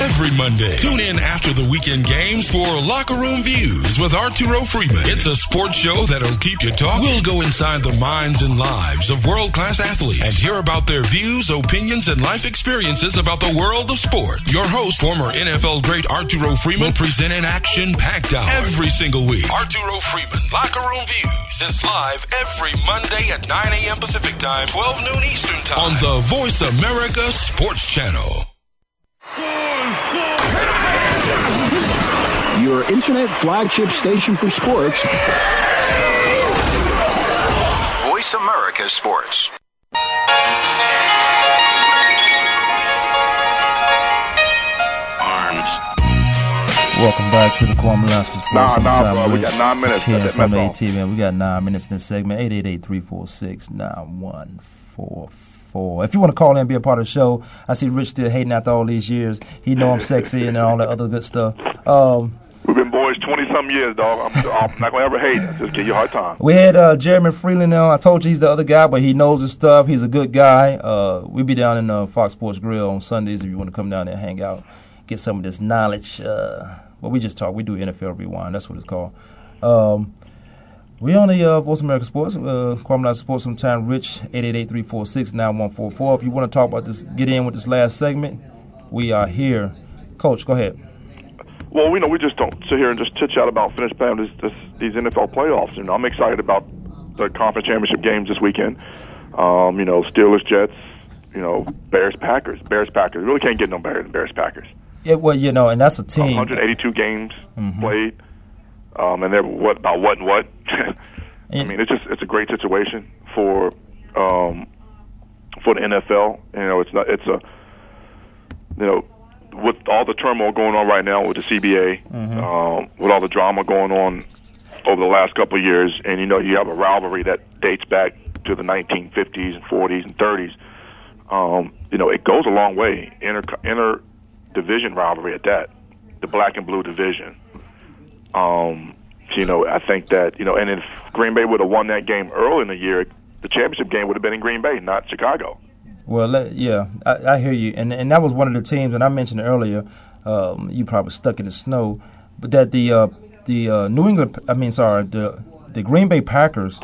Every Monday, tune in after the weekend games for Locker Room Views with Arturo Freeman. It's a sports show that'll keep you talking. We'll go inside the minds and lives of world class athletes and hear about their views, opinions, and life experiences about the world of sports. Your host, former NFL great Arturo Freeman, will present an action packed hour every single week. Arturo Freeman, Locker Room Views is live every Monday at 9 a.m. Pacific Time, 12 noon Eastern Time on the Voice America Sports Channel. Your internet flagship station for sports, Voice America Sports. Welcome back to the Kwamie Lasky Sports. Nah, nah, Sometime bro, we got nine minutes. Ken from that's all. AT, man. We got nine minutes in this segment. 888-346-9144. If you want to call in and be a part of the show, I see Rich still hating after all these years. He know I'm sexy and all that other good stuff. Um, We've been boys 20 some years, dog. I'm, I'm not going to ever hate. Just give you a hard time. We had uh, Jeremy Freeland now. I told you he's the other guy, but he knows his stuff. He's a good guy. Uh, we be down in uh, Fox Sports Grill on Sundays if you want to come down there and hang out, get some of this knowledge. Uh, well, we just talk. We do NFL Rewind. That's what it's called. Um, we on the uh, Voice America Sports, uh, Kwamie Sports. Sometime Rich, 888-346-9144. If you want to talk about this, get in with this last segment. We are here. Coach, go ahead. Well, we know we just don't sit here and just chit chat about finish playing this, this, these NFL playoffs. You know, I'm excited about the conference championship games this weekend. Um, you know, Steelers, Jets. You know, Bears, Packers. Bears, Packers. Really can't get no better than Bears, Packers. Yeah, well, you know, and that's a team. 182 games Mhm. played, um, and they're what about what and what. I mean, it's just it's a great situation for um, for the NFL. You know, it's not. It's a you know with all the turmoil going on right now with the CBA, Mm-hmm. um, with all the drama going on over the last couple of years, and you know you have a rivalry that dates back to the 1950s and 40s and 30s. Um, you know, it goes a long way. Inter inter division rivalry at that, the black and blue division. Um, you know, I think that you know, and if Green Bay would have won that game early in the year, the championship game would have been in Green Bay, not Chicago. Well, yeah, I, I hear you, and and that was one of the teams, and I mentioned earlier. Um, you probably stuck in the snow, but that the uh, the uh, New England, I mean, sorry, the the Green Bay Packers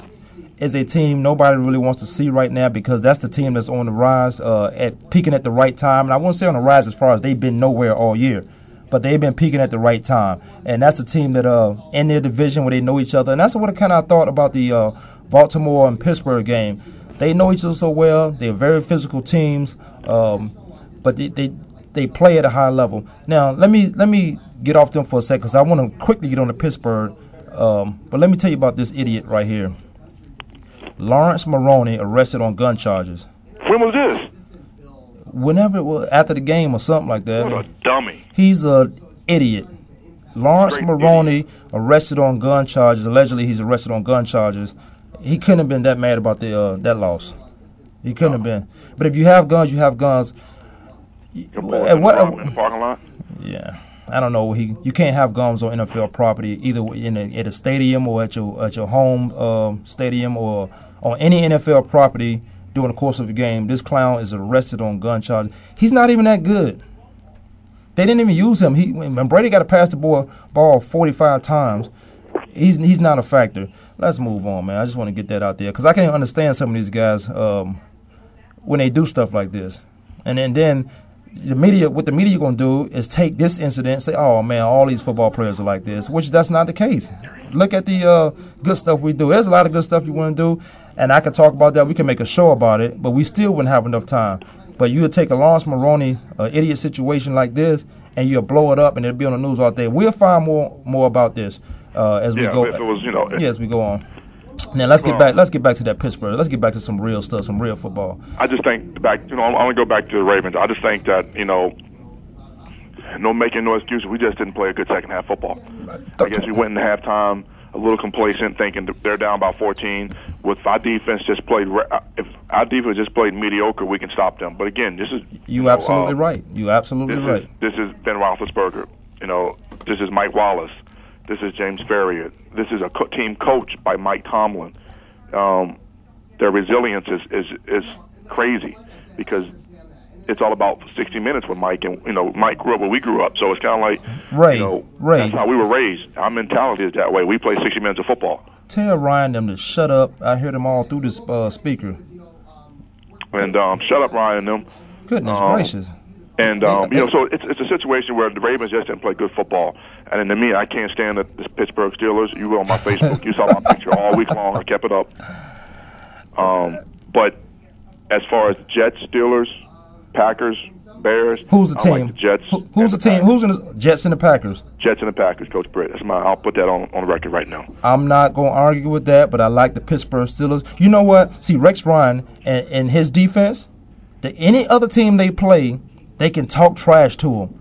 is a team nobody really wants to see right now because that's the team that's on the rise, uh, at peaking at the right time, and I won't say on the rise as far as they've been nowhere all year. But they've been peaking at the right time, and that's the team that uh in their division where they know each other, and that's what I kind of thought about the uh, Baltimore and Pittsburgh game. They know each other so well. They're very physical teams, um, but they, they they play at a high level. Now let me let me get off them for a second because I want to quickly get on to Pittsburgh. Um, but let me tell you about this idiot right here. Laurence Maroney arrested on gun charges. When was this? Whenever it was after the game or something like that. What a dummy. He's a idiot. Laurence Great Maroney arrested on gun charges. Allegedly, he's arrested on gun charges. He couldn't have been that mad about the uh, that loss. He couldn't have been. But if you have guns, you have guns. At what? the parking lot. Yeah, I don't know. He you can't have guns on NFL property either in a, at a stadium or at your at your home um, stadium or on any NFL property during the course of the game. This clown is arrested on gun charges. He's not even that good. They didn't even use him. He when Brady got to pass the ball ball 45 times. He's he's not a factor. Let's move on, man. I just want to get that out there because I can't understand some of these guys um, when they do stuff like this, and then then the media what the media gonna do is take this incident and say, oh man, all these football players are like this, which that's not the case. Look at the uh, good stuff we do. There's a lot of good stuff you want to do, and I could talk about that. We can make a show about it, but we still wouldn't have enough time. But you would take a Laurence Maroney uh, idiot situation like this, and you'll blow it up, and it'll be on the news all day. We'll find more more about this uh, as we Yeah, go. if it was, you know, yeah, as we go on. Now let's get back. Let's get back to that Pittsburgh. Let's get back to some real stuff, some real football. I just think back, you know, I want to go back to the Ravens. I just think that you know, no making no excuses. We just didn't play a good second half football. I guess we went in halftime a little complacent, thinking they're down by 14. With our defense just played, uh, if our defense just played mediocre, we can stop them. But again, this is You know, absolutely uh, right. You absolutely this right. is this is Ben Roethlisberger. You know, this is Mike Wallace. This is James Farrior. This is a co- team coached by Mike Tomlin. Um, their resilience is, is is crazy because it's all about 60 minutes with Mike, and you know Mike grew up where we grew up, so it's kind of like Ray, you know, Ray. that's how we were raised. Our mentality is that way. We play 60 minutes of football, Tell Ryan them to shut up. I hear them all through this uh, speaker. and um, shut up, Ryan. Them. Goodness Um, gracious. And um, you know, so it's it's a situation where the Ravens just didn't play good football. And then to me, I can't stand the, the Pittsburgh Steelers. You were on my Facebook. You saw my picture all week long. I kept it up. Um, but as far as Jets, Steelers, Packers, Bears, Who's the I team? like the Jets. Who- who's the team? Who's in the Jets and the Packers? Jets and the Packers, Coach Britt. That's my. I'll put that on on the record right now. I'm not going to argue with that, but I like the Pittsburgh Steelers. You know what? See, Rex Ryan and, and his defense, the, any other team they play, they can talk trash to them.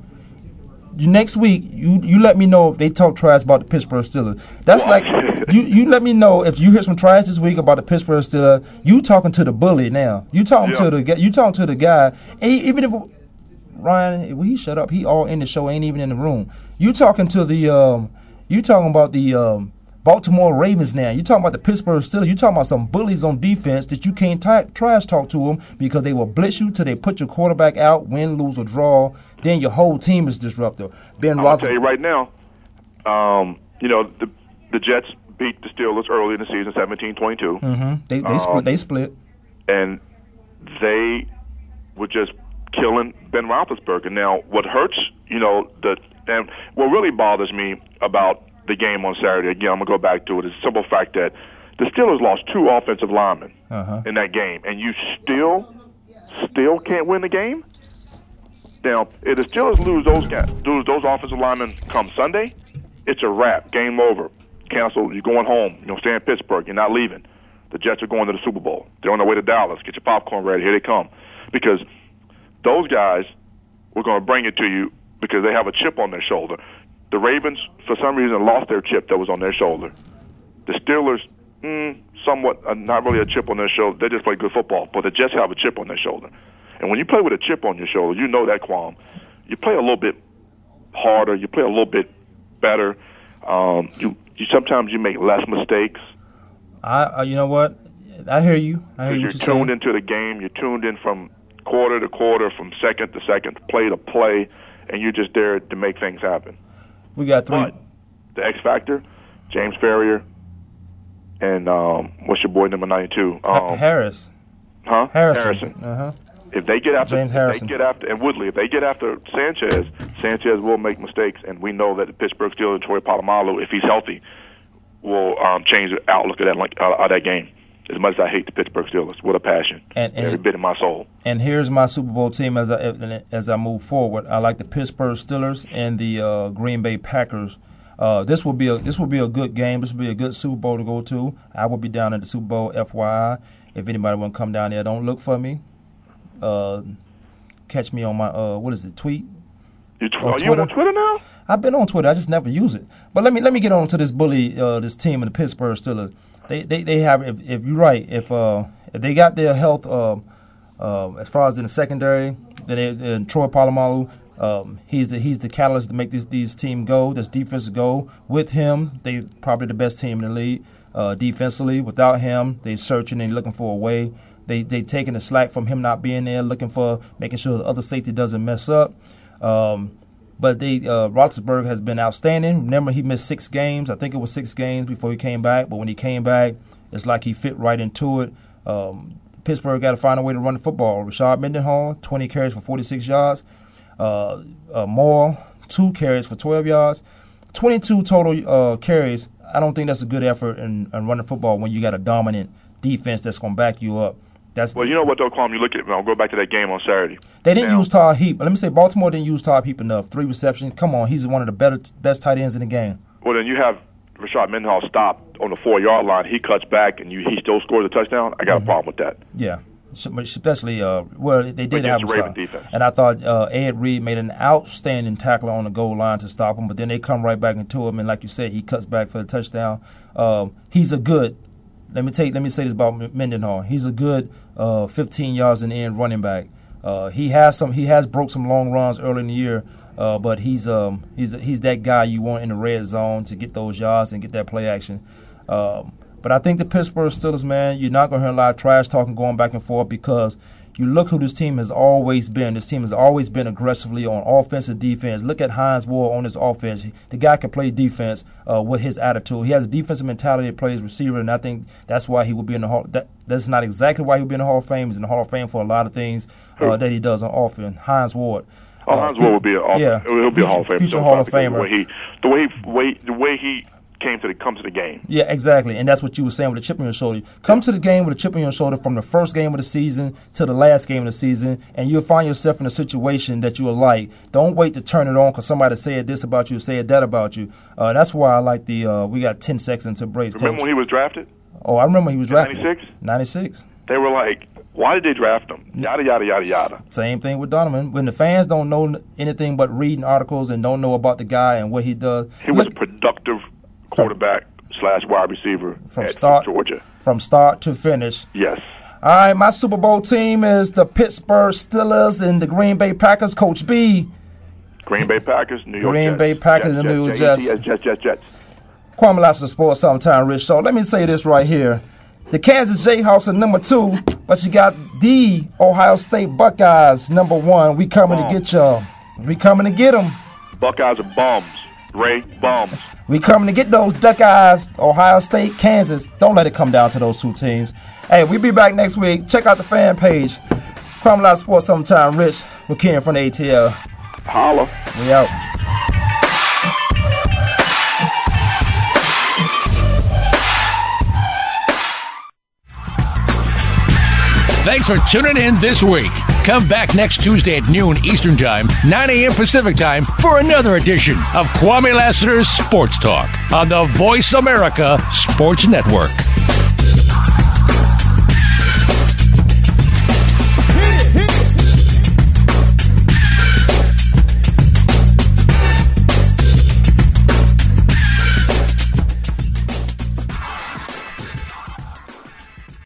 Next week, you you let me know if they talk trash about the Pittsburgh Steelers. That's like you you let me know if you hear some trash this week about the Pittsburgh Steelers. You talking to the bully now. You talking Yeah. to the guy. You talking to the guy. And even if Ryan, will he shut up? He all in the show, ain't even in the room. You talking to the um, you talking about the um, Baltimore Ravens now. You're talking about the Pittsburgh Steelers. You're talking about some bullies on defense that you can't ta trash talk to them because they will blitz you till they put your quarterback out, win, lose, or draw. Then your whole team is disrupted. Ben I'm gonna tell Roethlisberger. you right now. Um, you know the the Jets beat the Steelers early in the season, 17-22. hmm They they Um, split. They split. and they were just killing Ben Roethlisberger. Now, what hurts, you know, the and what really bothers me about the game on Saturday, again, I'm gonna go back to it. it, is the simple fact that the Steelers lost two offensive linemen Uh-huh. in that game, and you still, still can't win the game. Now, if the Steelers lose those guys, lose those offensive linemen come Sunday, it's a wrap. Game over. Cancel. You're going home. You're stay in Pittsburgh. You're not leaving. the Jets are going to the Super Bowl. They're on their way to Dallas. Get your popcorn ready. Here they come. Because those guys were going to bring it to you because they have a chip on their shoulder. The Ravens, for some reason, lost their chip that was on their shoulder. The Steelers, mm, somewhat, uh, not really a chip on their shoulder. They just play good football. But the Jets have a chip on their shoulder. And when you play with a chip on your shoulder, you know that qualm. You play a little bit harder. You play a little bit better. Um, you, you sometimes you make less mistakes. I, uh, you know what? I hear you. I hear you. you're you're tuned saying. into the game. You're tuned in from quarter to quarter, from second to second, play to play, and you're just there to make things happen. We got three. The X Factor, James Farrior, and um, what's your boy number 92? Um, Harris. huh? Harrison. Uh huh. If they get after, James Harrison. they get after, and Woodley, if they get after Sanchez, Sanchez will make mistakes, and we know that the Pittsburgh Steelers, and Troy Polamalu, if he's healthy, will um, change the outlook of that like, uh, of that game. As much as I hate the Pittsburgh Steelers, with a passion, And- and- every bit of my soul. And here's my Super Bowl team as I as I move forward. I like the Pittsburgh Steelers and the uh, Green Bay Packers. Uh, this will be a this will be a good game. This will be a good Super Bowl to go to. I will be down at the Super Bowl. FYI, if anybody want to come down there, don't look for me. Uh, catch me on my uh, what is it? Tweet. You tw- On are you on Twitter now? I've been on Twitter. I just never use it. But let me let me get on to this bully, uh, this team in the Pittsburgh Steelers. They they, they have if, if you're right, if uh if they got their health uh, uh, as far as in the secondary, then they, then Troy Polamalu, um, he's the he's the catalyst to make this these team go, this defense go. With him, they probably the best team in the league uh, defensively. Without him, they searching and looking for a way. They they taking the slack from him not being there, looking for making sure the other safety doesn't mess up. Um, but they uh, Roethlisberger has been outstanding. Remember, he missed six games. I think it was six games before he came back. But when he came back, it's like he fit right into it. Um, Pittsburgh got to find a way to run the football. Rashard Mendenhall, 20 carries for 46 yards. Uh, uh, Moore, two carries for 12 yards. 22 total uh, carries. I don't think that's a good effort in, in running football when you got a dominant defense that's going to back you up. That's Well, you know what, though, Kwamie? You look at. I'll go back to that game on Saturday. they didn't Now- use Todd Heap. but Let me say Baltimore didn't use Todd Heap enough. Three receptions. Come on, he's one of the better, best tight ends in the game. Well, then you have Rashard Mendenhall stopped on the four yard line. He cuts back, and you, he still scores a touchdown. I got Mm-hmm. a problem with that. Yeah, especially uh, well, they did have Raven defense. and I thought uh, Ed Reed made an outstanding tackle on the goal line to stop him. But then they come right back into him, and like you said, he cuts back for the touchdown. Um, he's a good. Let me take. Let me say this about Mendenhall. He's a good uh, 15 yards in the end running back. Uh, he has some. He has broke some long runs early in the year. Uh, but he's um he's he's that guy you want in the red zone to get those yards and get that play action. Um, but I think the Pittsburgh Steelers, man, you're not going to hear a lot of trash talking going back and forth because you look who this team has always been. This team has always been aggressively on offense and defense. Look at Hines Ward on his offense. The guy can play defense uh, with his attitude. He has a defensive mentality that plays receiver, and I think that's why he will be in the Hall. That, that's not exactly why he'll be in the Hall of Fame. He's in the Hall of Fame for a lot of things uh, that he does on offense. Hines Ward. Oh, Uh, Hines Ward will be a yeah, he'll be a Hall of Famer. future so Hall of Famer. The way he, the way, way, the way he came to the comes to the game. Yeah, exactly. And that's what you were saying with the chip on your shoulder. Come to the game with a chip on your shoulder from the first game of the season to the last game of the season, and you'll find yourself in a situation that you will like. Don't wait to turn it on because somebody said this about you, said that about you. Uh, that's why I like the, uh, we got 10 seconds to break. Remember when he was drafted? Oh, I remember he was drafted. 96? 96. They were like, "Why did they draft him?" Yada yada yada yada. Same thing with Donovan. When the fans don't know anything but reading articles and don't know about the guy and what he does, He was a productive quarterback slash wide receiver from at start Georgia. from start to finish. Yes. All right, my Super Bowl team is the Pittsburgh Steelers and the Green Bay Packers. Coach B, Green Bay Packers, New York Green Jets. Bay Packers Jets, New York Jets. Jets. Jets, Jets, Jets. Kwamie Lassiter Sports Sometime Rich. So let me say this right here. The Kansas Jayhawks are number two, but you got the Ohio State Buckeyes number one. We coming to get y'all. We coming to get them. Buckeyes are bums. Ray, bums. We coming to get those Duck Eyes, Ohio State, Kansas. Don't let it come down to those two teams. Hey, we'll be back next week. Check out the fan page. Kwamie Lassiter Sports Sometime Rich. We're Ken from the ATL. Holla. We out. Thanks for tuning in this week. Come back next Tuesday at noon Eastern Time, 9 a.m. Pacific Time for another edition of Kwamie Lassiter's Sports Talk on the Voice America Sports Network.